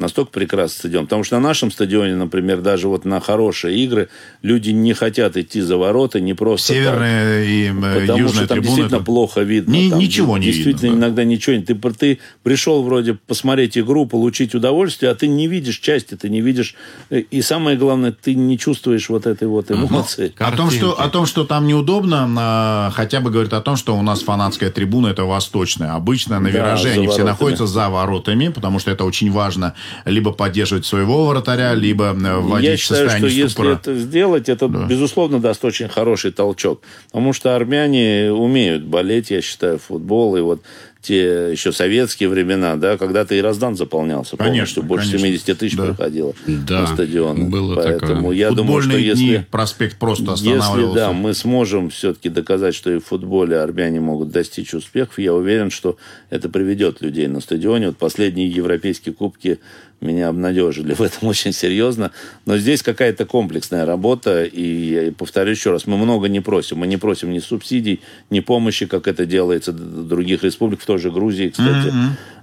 S4: Настолько прекрасный стадион. Потому что на нашем стадионе, например, даже вот на хорошие игры люди не хотят идти за ворота, не просто так.
S2: Северная и э,
S4: Потому
S2: южная
S4: что там действительно
S2: это-
S4: плохо видно.
S2: Ни-
S4: Там
S2: ничего не
S4: Действительно,
S2: видно, да.
S4: иногда ничего не... Ты, ты пришел вроде посмотреть игру, получить удовольствие, а ты не видишь части, ты не видишь... э, И самое главное, ты не чувствуешь вот этой вот эмоции.
S2: О том, что, о том, что там неудобно, а, хотя бы говорит о том, что у нас фанатская трибуна это восточная. Обычно на
S4: Да,
S2: вираже они все
S4: воротами.
S2: находятся за воротами, потому что это очень важно. Либо поддерживать своего вратаря, либо э, вводить
S4: Я считаю, что
S2: состояние
S4: если
S2: ступора.
S4: это сделать, это, безусловно, даст очень хороший толчок. Потому что армяне умеют болеть, я считаю, футбол. И вот те еще советские времена, да, когда-то и Раздан заполнялся
S2: Конечно,
S4: полностью. Больше
S2: конечно.
S4: 70 тысяч
S2: Да.
S4: приходило
S3: Да,
S4: на стадионы.
S3: было
S4: Поэтому
S3: такое.
S4: я думаю, что
S2: Футбольные
S4: если...
S2: дни, проспект просто останавливался.
S4: Если, да, мы сможем все-таки доказать, что и в футболе армяне могут достичь успехов, я уверен, что это приведет людей на стадионе. Вот последние европейские кубки меня обнадежили в этом очень серьезно. Но здесь какая-то комплексная работа. И я повторю еще раз, мы много не просим. Мы не просим ни субсидий, ни помощи, как это делается в других республиках, в той же Грузии, кстати,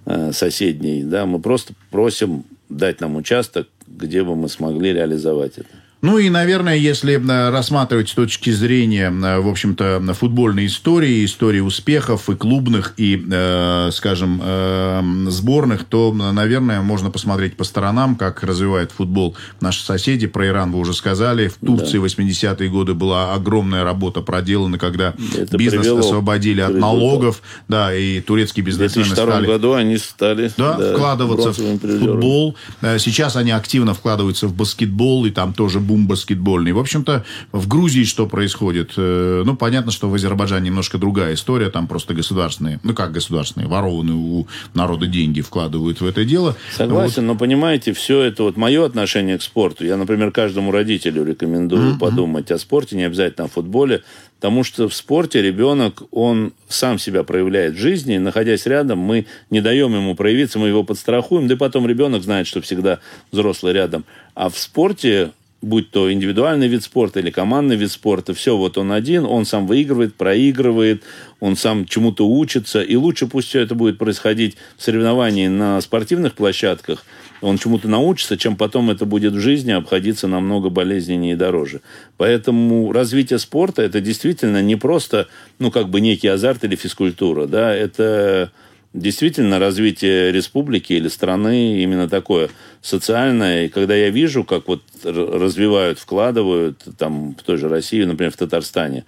S4: э, соседней. Да, мы просто просим дать нам участок, где бы мы смогли реализовать это.
S2: Ну и, наверное, если рассматривать с точки зрения, в общем-то, футбольной истории, истории успехов и клубных, и, э, скажем, э, сборных, то, наверное, можно посмотреть по сторонам, как развивает футбол наши соседи. Про Иран вы уже сказали. В Турции в 80-е годы была огромная работа проделана, когда
S4: Это
S2: бизнес
S4: привело
S2: освободили от налогов, да, и турецкие
S4: В
S2: бизнесмены
S4: 2002
S2: стали...
S4: году они стали
S2: Да, вкладываться в футбол. Э, Сейчас они активно вкладываются в баскетбол, и там тоже бум баскетбольный. В общем-то, в Грузии что происходит? Э, Ну, понятно, что в Азербайджане немножко другая история. Там просто государственные, ну как государственные, ворованные у народа деньги вкладывают в это дело.
S4: Согласен, но понимаете, все это вот мое отношение к спорту. Я, например, каждому родителю рекомендую подумать о спорте, не обязательно о футболе, потому что в спорте ребенок, он сам себя проявляет в жизни, и, находясь рядом, мы не даем ему проявиться, мы его подстрахуем, да и потом ребенок знает, что всегда взрослый рядом. А в спорте будь то индивидуальный вид спорта или командный вид спорта, все, вот он один, он сам выигрывает, проигрывает, он сам чему-то учится, и лучше пусть все это будет происходить в соревновании на спортивных площадках, он чему-то научится, чем потом это будет в жизни обходиться намного болезненнее и дороже. Поэтому развитие спорта это действительно не просто, ну, как бы некий азарт или физкультура, да, это действительно развитие республики или страны именно такое социальное. И когда я вижу, как вот развивают, вкладывают там в той же России, например, в Татарстане,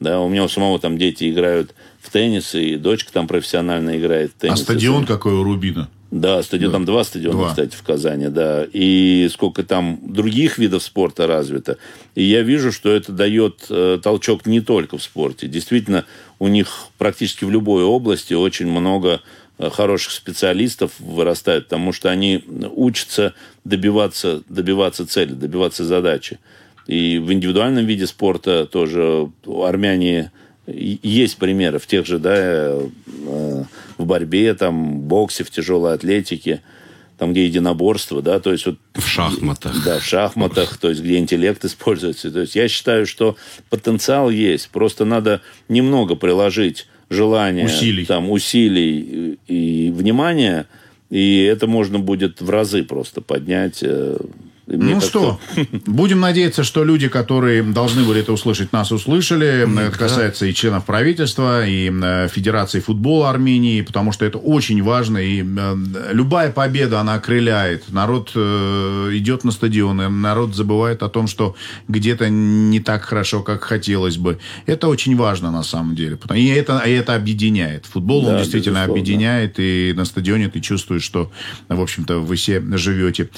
S4: да, у меня у самого там дети играют в теннис, и дочка там профессионально играет в теннис.
S2: А стадион какой у Рубина?
S4: Да, стадион, там два стадиона,
S2: Два.
S4: кстати, в Казани, да. И сколько там других видов спорта развито. И я вижу, что это дает э, толчок не только в спорте. Действительно, у них практически в любой области очень много э, хороших специалистов вырастает, потому что они учатся добиваться, добиваться цели, добиваться задачи. И в индивидуальном виде спорта тоже армяне и- есть примеры в тех же, да, э, э, в борьбе, там, боксе, в тяжелой атлетике, там, где единоборство, да, то есть вот
S3: В шахматах.
S4: да, в шахматах, то есть где интеллект используется. То есть я считаю, что потенциал есть. Просто надо немного приложить желание,
S2: Усилий.
S4: там, усилий и, и внимания, и это можно будет в разы просто поднять э, мне
S2: Ну что, будем надеяться, что люди, которые должны были это услышать, нас услышали. Это касается и членов правительства, и э, Федерации футбола Армении, потому что это очень важно. И э, любая победа, она окрыляет. Народ э, идет на стадионы, народ забывает о том, что где-то не так хорошо, как хотелось бы. Это очень важно на самом деле. И это, и это объединяет. Футбол, он
S4: Да,
S2: действительно
S4: безусловно.
S2: объединяет, и на стадионе ты чувствуешь, что, в общем-то, вы все живете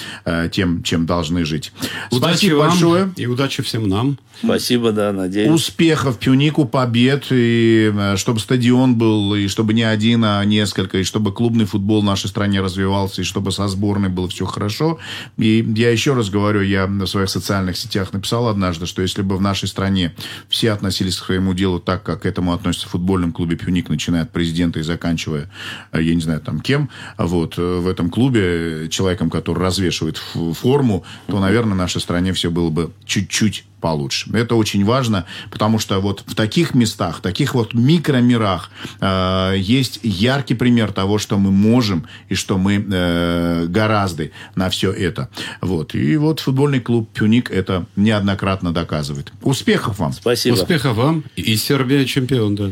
S2: тем, чем должны жить.
S3: Удачи
S2: Спасибо
S3: вам
S2: большое.
S3: и удачи всем нам.
S4: Спасибо, да, надеюсь.
S2: Успехов Пюнику, побед, и э, чтобы стадион был, и чтобы не один, а несколько, и чтобы клубный футбол в нашей стране развивался, и чтобы со сборной было все хорошо. И я еще раз говорю, я в своих социальных сетях написал однажды, что если бы в нашей стране все относились к своему делу так, как к этому относится в футбольном клубе Пюник, начиная от президента и заканчивая, э, я не знаю, там кем, вот, э, в этом клубе, человеком, который развешивает форму, то, наверное, нашей стране все было бы чуть-чуть получше. Это очень важно, потому что вот в таких местах, в таких вот микромирах э, есть яркий пример того, что мы можем и что мы э, гораздо на все это. Вот. И вот футбольный клуб «Пюник» это неоднократно доказывает. Успехов вам!
S4: Спасибо.
S3: Успехов вам. И Сербия чемпион, да.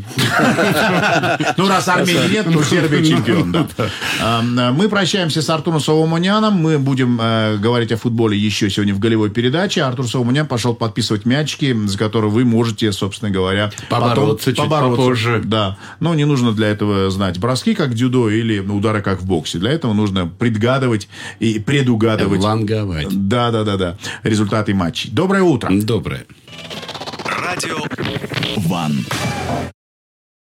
S2: Ну, раз Армении нет, то Сербия чемпион, да. А, Мы прощаемся с Артуром Соломоняном. Мы будем э, говорить о футболе еще сегодня в голевой передаче. Артур Соломонян пошел подписывать мячики, за которые вы можете, собственно говоря,
S3: Побороться чуть попозже.
S2: Да. Но не нужно для этого знать броски, как в дзюдо, или удары, как в боксе. Для этого нужно предгадывать и предугадывать.
S3: Ланговать.
S2: Да, да, да, да. Результаты матчей. Доброе утро.
S3: Доброе.
S1: Радио Ван.